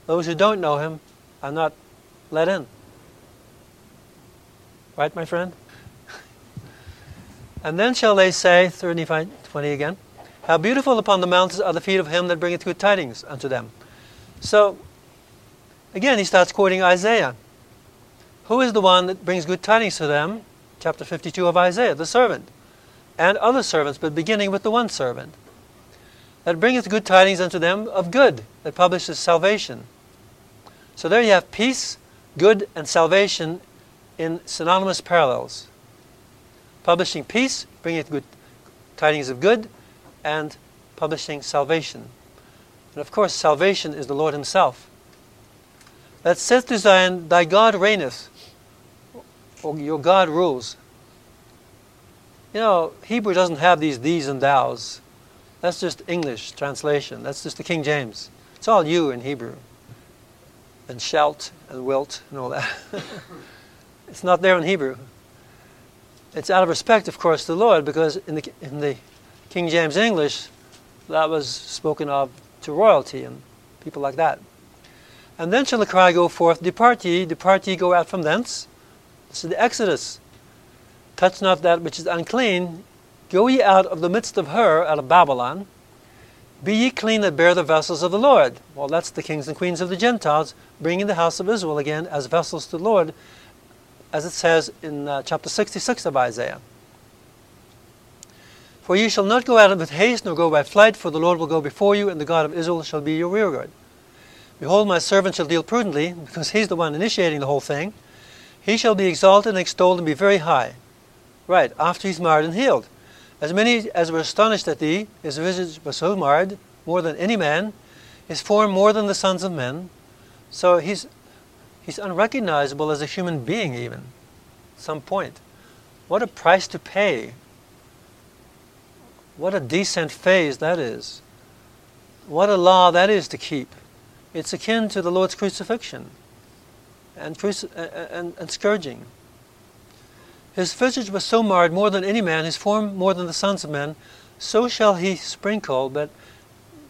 Those who don't know him are not let in. Right, my friend? And then shall they say, 35, 20 again, How beautiful upon the mountains are the feet of him that bringeth good tidings unto them. So, again, he starts quoting Isaiah. Who is the one that brings good tidings to them? Chapter 52 of Isaiah, the servant. And other servants, but beginning with the one servant. That bringeth good tidings unto them of good, that publishes salvation. So there you have peace, good and salvation in synonymous parallels. Publishing peace, bringing good tidings of good, and publishing salvation. And of course, salvation is the Lord Himself. That saith to Zion, Thy God reigneth, or your God rules. You know, Hebrew doesn't have these these and thous. That's just English translation. That's just the King James. It's all you in Hebrew and shalt and wilt and all that. <laughs> it's not there in Hebrew. It's out of respect, of course, to the Lord, because in the, in the King James English, that was spoken of to royalty and people like that. And then shall the cry go forth, Depart ye, depart ye, go out from thence. This is the Exodus. Touch not that which is unclean. Go ye out of the midst of her, out of Babylon. Be ye clean that bear the vessels of the Lord. Well, that's the kings and queens of the Gentiles bringing the house of Israel again as vessels to the Lord, as it says in uh, chapter 66 of Isaiah. For ye shall not go out with haste, nor go by flight, for the Lord will go before you, and the God of Israel shall be your rearguard. Behold, my servant shall deal prudently, because he's the one initiating the whole thing. He shall be exalted and extolled and be very high. Right, after he's marred and healed. As many as were astonished at thee, his visage was so marred, more than any man, his form more than the sons of men. So he's, he's unrecognizable as a human being, even, some point. What a price to pay. What a decent phase that is. What a law that is to keep. It's akin to the Lord's crucifixion and, cruci- and, and scourging. His visage was so marred more than any man, his form more than the sons of men. So shall he sprinkle, but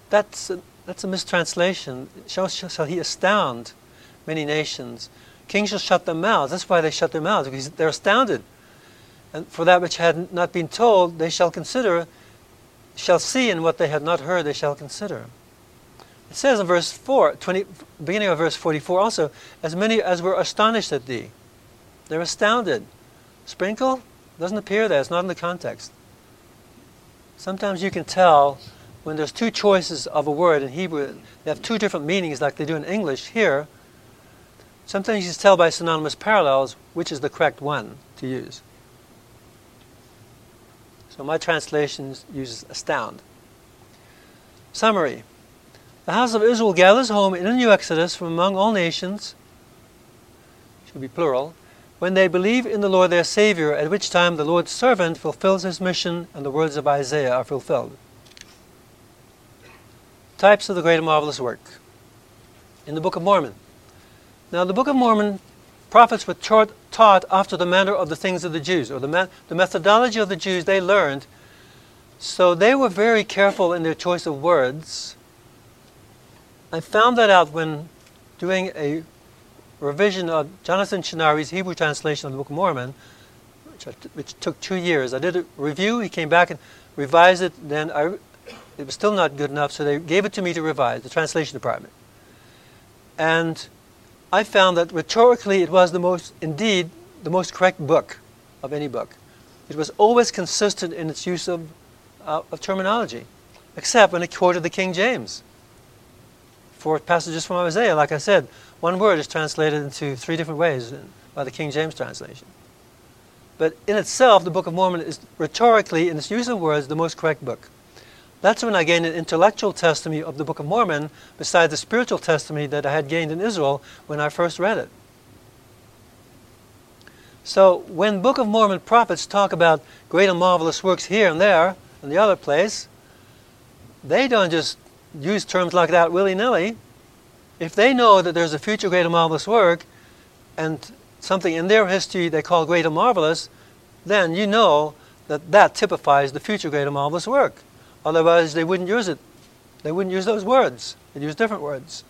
that's a, that's a mistranslation. Shall, shall he astound many nations? Kings shall shut their mouths. That's why they shut their mouths, because they're astounded. And for that which had not been told, they shall consider, shall see, and what they had not heard, they shall consider. It says in verse 4, 20, beginning of verse 44 also, as many as were astonished at thee. They're astounded. Sprinkle doesn't appear there, it's not in the context. Sometimes you can tell when there's two choices of a word in Hebrew, they have two different meanings like they do in English. Here, sometimes you can tell by synonymous parallels which is the correct one to use. So my translation uses astound. Summary The house of Israel gathers home in a new exodus from among all nations, should be plural, when they believe in the Lord their Savior, at which time the Lord's servant fulfills his mission and the words of Isaiah are fulfilled. Types of the great and marvelous work. In the Book of Mormon. Now, the Book of Mormon, prophets were taught, taught after the manner of the things of the Jews, or the, the methodology of the Jews they learned. So they were very careful in their choice of words. I found that out when doing a revision of Jonathan Chinari's Hebrew translation of the Book of Mormon, which, which took two years. I did a review, he came back and revised it, then I, it was still not good enough, so they gave it to me to revise, the translation department. And I found that rhetorically it was the most, indeed, the most correct book of any book. It was always consistent in its use of, uh, of terminology, except when it quoted the King James. For passages from Isaiah, like I said, one word is translated into three different ways by the King James translation. But in itself, the Book of Mormon is rhetorically, in its use of words, the most correct book. That's when I gained an intellectual testimony of the Book of Mormon, besides the spiritual testimony that I had gained in Israel when I first read it. So when Book of Mormon prophets talk about great and marvelous works here and there and the other place, they don't just use terms like that willy-nilly if they know that there's a future great and marvelous work and something in their history they call great and marvelous, then you know that that typifies the future great and marvelous work. Otherwise, they wouldn't use it. They wouldn't use those words. They'd use different words.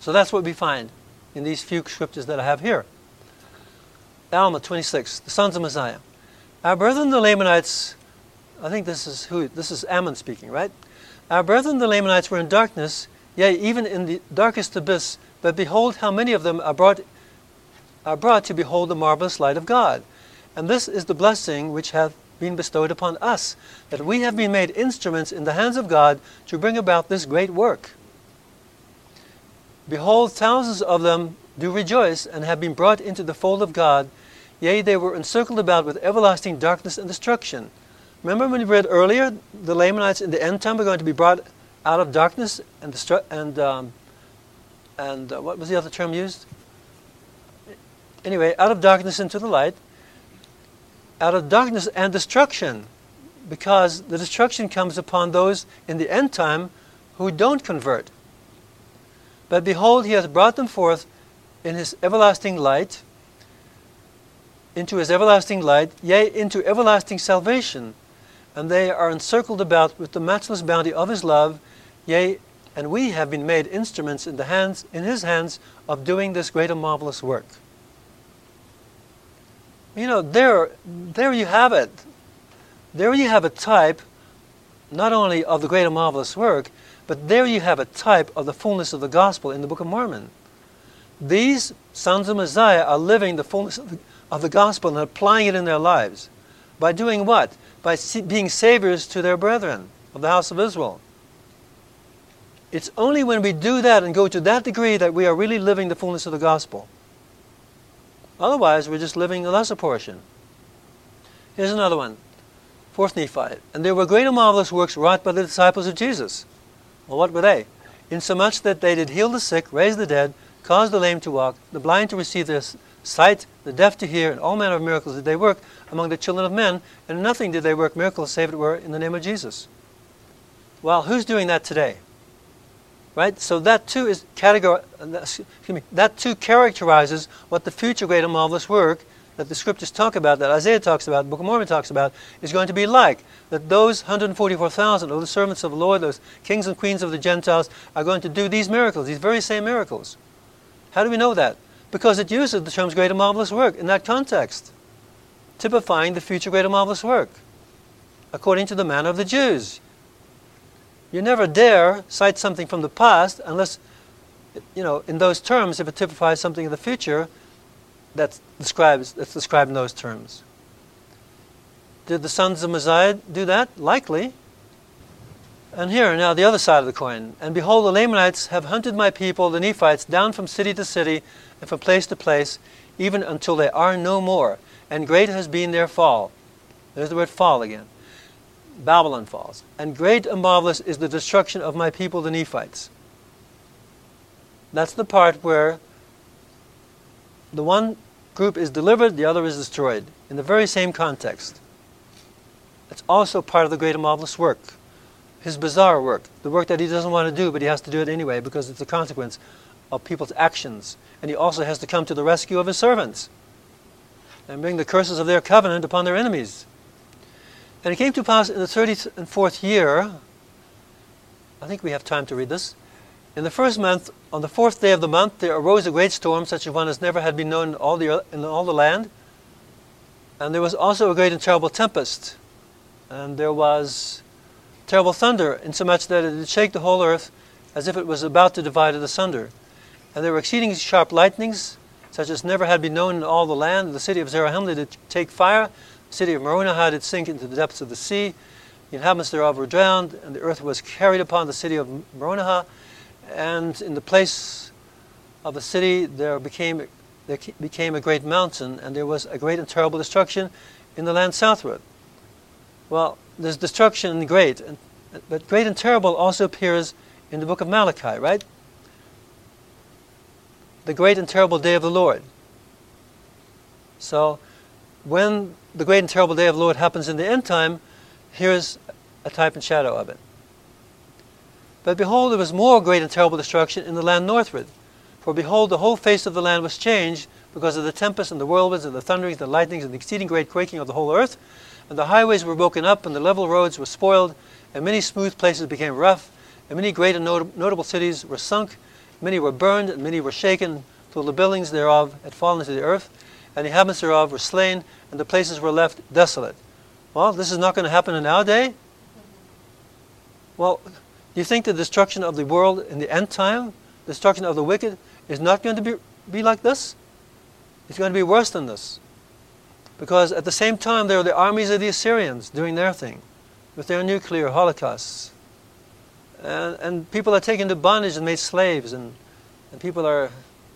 So that's what we find in these few scriptures that I have here. Alma 26, the sons of Mosiah. Our brethren the Lamanites, I think this is who this is Ammon speaking, right? Our brethren the Lamanites were in darkness, yea, even in the darkest abyss, but behold, how many of them are brought, are brought to behold the marvelous light of God. And this is the blessing which hath been bestowed upon us, that we have been made instruments in the hands of God to bring about this great work. Behold, thousands of them do rejoice and have been brought into the fold of God. Yea, they were encircled about with everlasting darkness and destruction. Remember when we read earlier, the Lamanites in the end time are going to be brought out of darkness and destru- and um, and uh, what was the other term used? Anyway, out of darkness into the light, out of darkness and destruction, because the destruction comes upon those in the end time who don't convert. But behold, he has brought them forth in his everlasting light, into his everlasting light, yea, into everlasting salvation. And they are encircled about with the matchless bounty of his love Yea, and we have been made instruments in the hands in his hands of doing this great and marvelous work. You know, there there you have it. There you have a type not only of the great and marvelous work, but there you have a type of the fullness of the gospel in the Book of Mormon. These sons of Mosiah are living the fullness of the, of the gospel and applying it in their lives. By doing what? By being saviors to their brethren of the house of Israel. It's only when we do that and go to that degree that we are really living the fullness of the gospel. Otherwise, we're just living a lesser portion. Here's another one. Fourth Nephi. And there were great and marvelous works wrought by the disciples of Jesus. Well, what were they? Insomuch that they did heal the sick, raise the dead, cause the lame to walk, the blind to receive their sight, the deaf to hear, and all manner of miracles did they work among the children of men, and nothing did they work miracles save it were in the name of Jesus. Well, who's doing that today? Right? So that too is categor- uh, excuse me, that too characterizes what the future great and marvelous work that the scriptures talk about, that Isaiah talks about, Book of Mormon talks about, is going to be like. That those 144,000 of the servants of the Lord, those kings and queens of the Gentiles, are going to do these miracles, these very same miracles. How do we know that? Because it uses the terms great and marvelous work in that context. typifying the future great and marvelous work, according to the manner of the Jews. You never dare cite something from the past unless, you know, in those terms, if it typifies something in the future, that's describes that's described in those terms. Did the sons of Mosiah do that? Likely. And here, now the other side of the coin. And behold, the Lamanites have hunted my people, the Nephites, down from city to city and from place to place, even until they are no more. And great has been their fall. There's the word fall again. Babylon falls. And great and marvelous is the destruction of my people, the Nephites. That's the part where the one group is delivered, the other is destroyed, in the very same context. It's also part of the great and marvelous work, his bizarre work, the work that he doesn't want to do, but he has to do it anyway because it's a consequence of people's actions. And he also has to come to the rescue of his servants and bring the curses of their covenant upon their enemies. And it came to pass in the thirty and fourth year, I think we have time to read this. In the first month, on the fourth day of the month, there arose a great storm, such as one as never had been known in all the, in all the land. And there was also a great and terrible tempest. And there was terrible thunder, insomuch that it did shake the whole earth as if it was about to divide it asunder. And there were exceeding sharp lightnings, such as never had been known in all the land. The city of Zarahemla did take fire, city of Moronihah did sink into the depths of the sea. The inhabitants thereof were drowned, and the earth was carried upon the city of Moronihah. And in the place of the city there became, there became a great mountain, and there was a great and terrible destruction in the land southward. Well, there's destruction in great, and, but great and terrible also appears in the book of Malachi, right? The great and terrible day of the Lord. So, when the great and terrible day of the Lord happens in the end time, here's a type and shadow of it. But behold, there was more great and terrible destruction in the land northward. For behold, the whole face of the land was changed because of the tempest and the whirlwinds and the thunderings and the lightnings and the exceeding great quaking of the whole earth. And the highways were broken up, and the level roads were spoiled, and many smooth places became rough, and many great and not- notable cities were sunk. Many were burned, and many were shaken, till the buildings thereof had fallen to the earth, and the inhabitants thereof were slain, and the places were left desolate. Well, this is not going to happen in our day. Well, do you think the destruction of the world in the end time, destruction of the wicked, is not going to be, be like this? It's going to be worse than this. Because at the same time, there are the armies of the Assyrians doing their thing with their nuclear holocausts. And, and people are taken to bondage and made slaves, and, and people are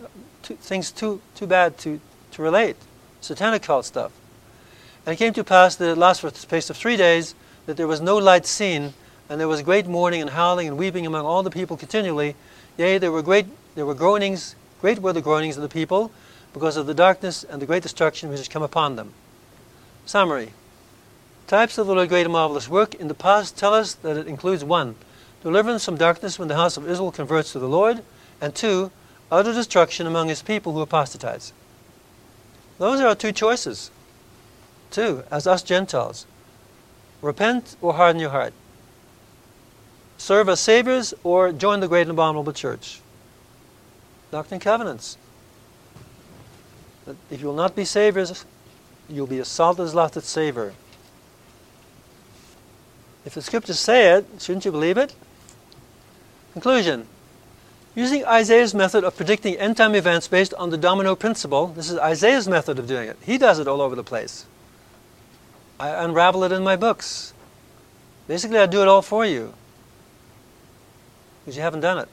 uh, too, things too, too bad to, to relate. Satanic cult stuff. And it came to pass that it lasted for the space of three days, that there was no light seen, and there was great mourning and howling and weeping among all the people continually. Yea, there were great there were groanings, great were the groanings of the people, because of the darkness and the great destruction which has come upon them. Summary. Types of the Lord great and marvelous work in the past tell us that it includes one, deliverance from darkness when the house of Israel converts to the Lord, and two, utter destruction among his people who apostatize. Those are our two choices. Two, as us Gentiles. Repent or harden your heart. Serve as saviors or join the great and abominable church. Doctrine and Covenants. If you will not be saviors, you'll be a salt as lofted savor. If the scriptures say it, shouldn't you believe it? Conclusion. Using Isaiah's method of predicting end time events based on the domino principle, this is Isaiah's method of doing it. He does it all over the place. I unravel it in my books. Basically, I do it all for you because you haven't done it.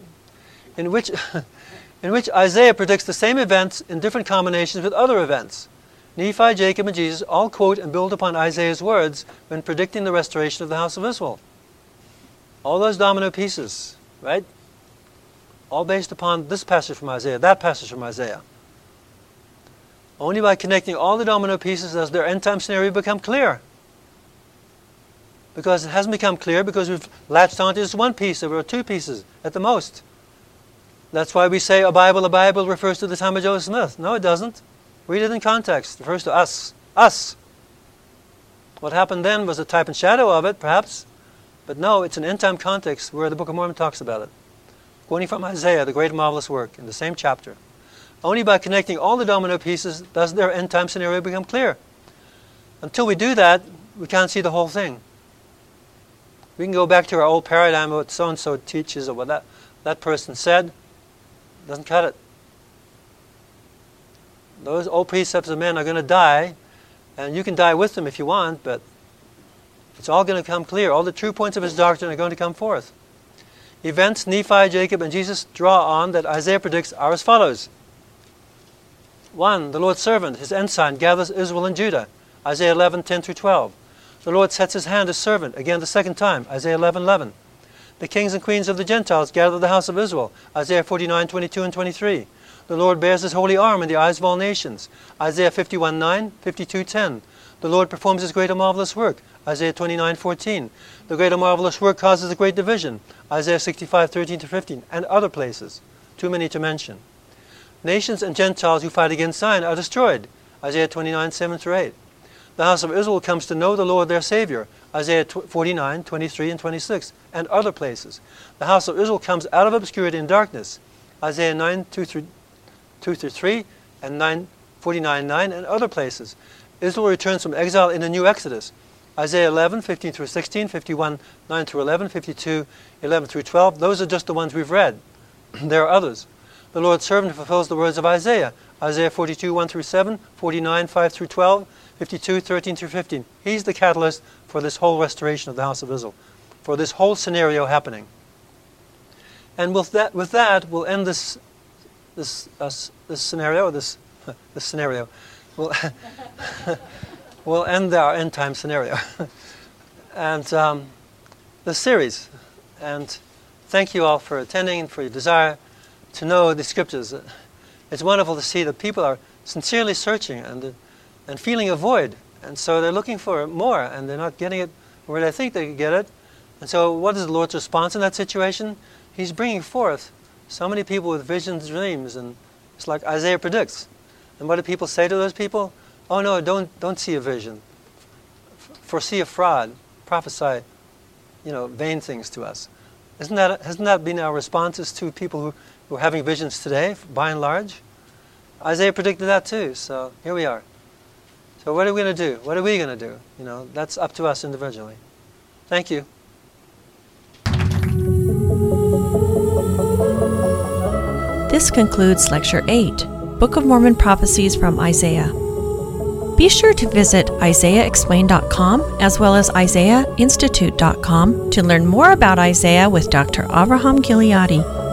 In which, <laughs> in which Isaiah predicts the same events in different combinations with other events. Nephi, Jacob, and Jesus all quote and build upon Isaiah's words when predicting the restoration of the house of Israel. All those domino pieces, right? All based upon this passage from Isaiah, that passage from Isaiah. Only by connecting all the domino pieces does their end time scenario become clear. Because it hasn't become clear because we've latched onto just one piece or two pieces at the most. That's why we say a Bible, a Bible refers to the time of Joseph Smith. No, it doesn't. Read it in context. It refers to us. Us. What happened then was a type and shadow of it, perhaps. But no, it's an end time context where the Book of Mormon talks about it. Quoting from Isaiah, the great marvelous work, in the same chapter. Only by connecting all the domino pieces does their end time scenario become clear. until we do that, we can't see the whole thing. We can go back to our old paradigm of what so and so teaches or what that, that person said. Doesn't cut it. Those old precepts of men are going to die, and you can die with them if you want, but it's all going to come clear. All the true points of his doctrine are going to come forth. Events Nephi, Jacob, and Jesus draw on that Isaiah predicts are as follows. 1. The Lord's servant, his ensign, gathers Israel and Judah. Isaiah 11, 10 through 12. The Lord sets his hand as servant, again the second time, Isaiah 11, 11. The kings and queens of the Gentiles gather the house of Israel, Isaiah 49, 22 and 23. The Lord bears his holy arm in the eyes of all nations, Isaiah 51, 9, 52, 10. The Lord performs his great and marvelous work, Isaiah 29, 14. The great and marvelous work causes a great division, Isaiah 65, 13 to 15, and other places, too many to mention. Nations and Gentiles who fight against Zion are destroyed, Isaiah 29, 7 through 8 the house of Israel comes to know the Lord their Savior, Isaiah 49, 23, and 26, and other places. The house of Israel comes out of obscurity and darkness, Isaiah 9, 2 through, 2 through 3, and 9, 49, 9, and other places. Israel returns from exile in a new Exodus, Isaiah 11, 15 through 16, 51, 9 through 11, 52, 11 through 12. Those are just the ones we've read. <clears throat> there are others. The Lord's servant fulfills the words of Isaiah, Isaiah 42, 1 through 7, 49, 5 through 12, 52, 13 through 15. He's the catalyst for this whole restoration of the house of Israel, for this whole scenario happening. And with that, with that we'll end this, this, uh, this scenario, this, <laughs> this scenario. We'll, <laughs> we'll end our end time scenario. <laughs> and um, the series. And thank you all for attending and for your desire to know the scriptures. It's wonderful to see that people are sincerely searching and and feeling a void. And so they're looking for more, and they're not getting it where they think they could get it. And so, what is the Lord's response in that situation? He's bringing forth so many people with visions, dreams, and it's like Isaiah predicts. And what do people say to those people? Oh no, don't don't see a vision. Foresee a fraud. Prophesy, you know, vain things to us. Isn't that hasn't that been our responses to people who, who are having visions today, by and large? Isaiah predicted that too. So here we are. So what are we going to do? What are we going to do? You know, that's up to us individually. Thank you. This concludes Lecture 8 Book of Mormon Prophecies from Isaiah. Be sure to visit IsaiahExplained.com as well as IsaiahInstitute.com to learn more about Isaiah with Dr. Avraham Gileadi.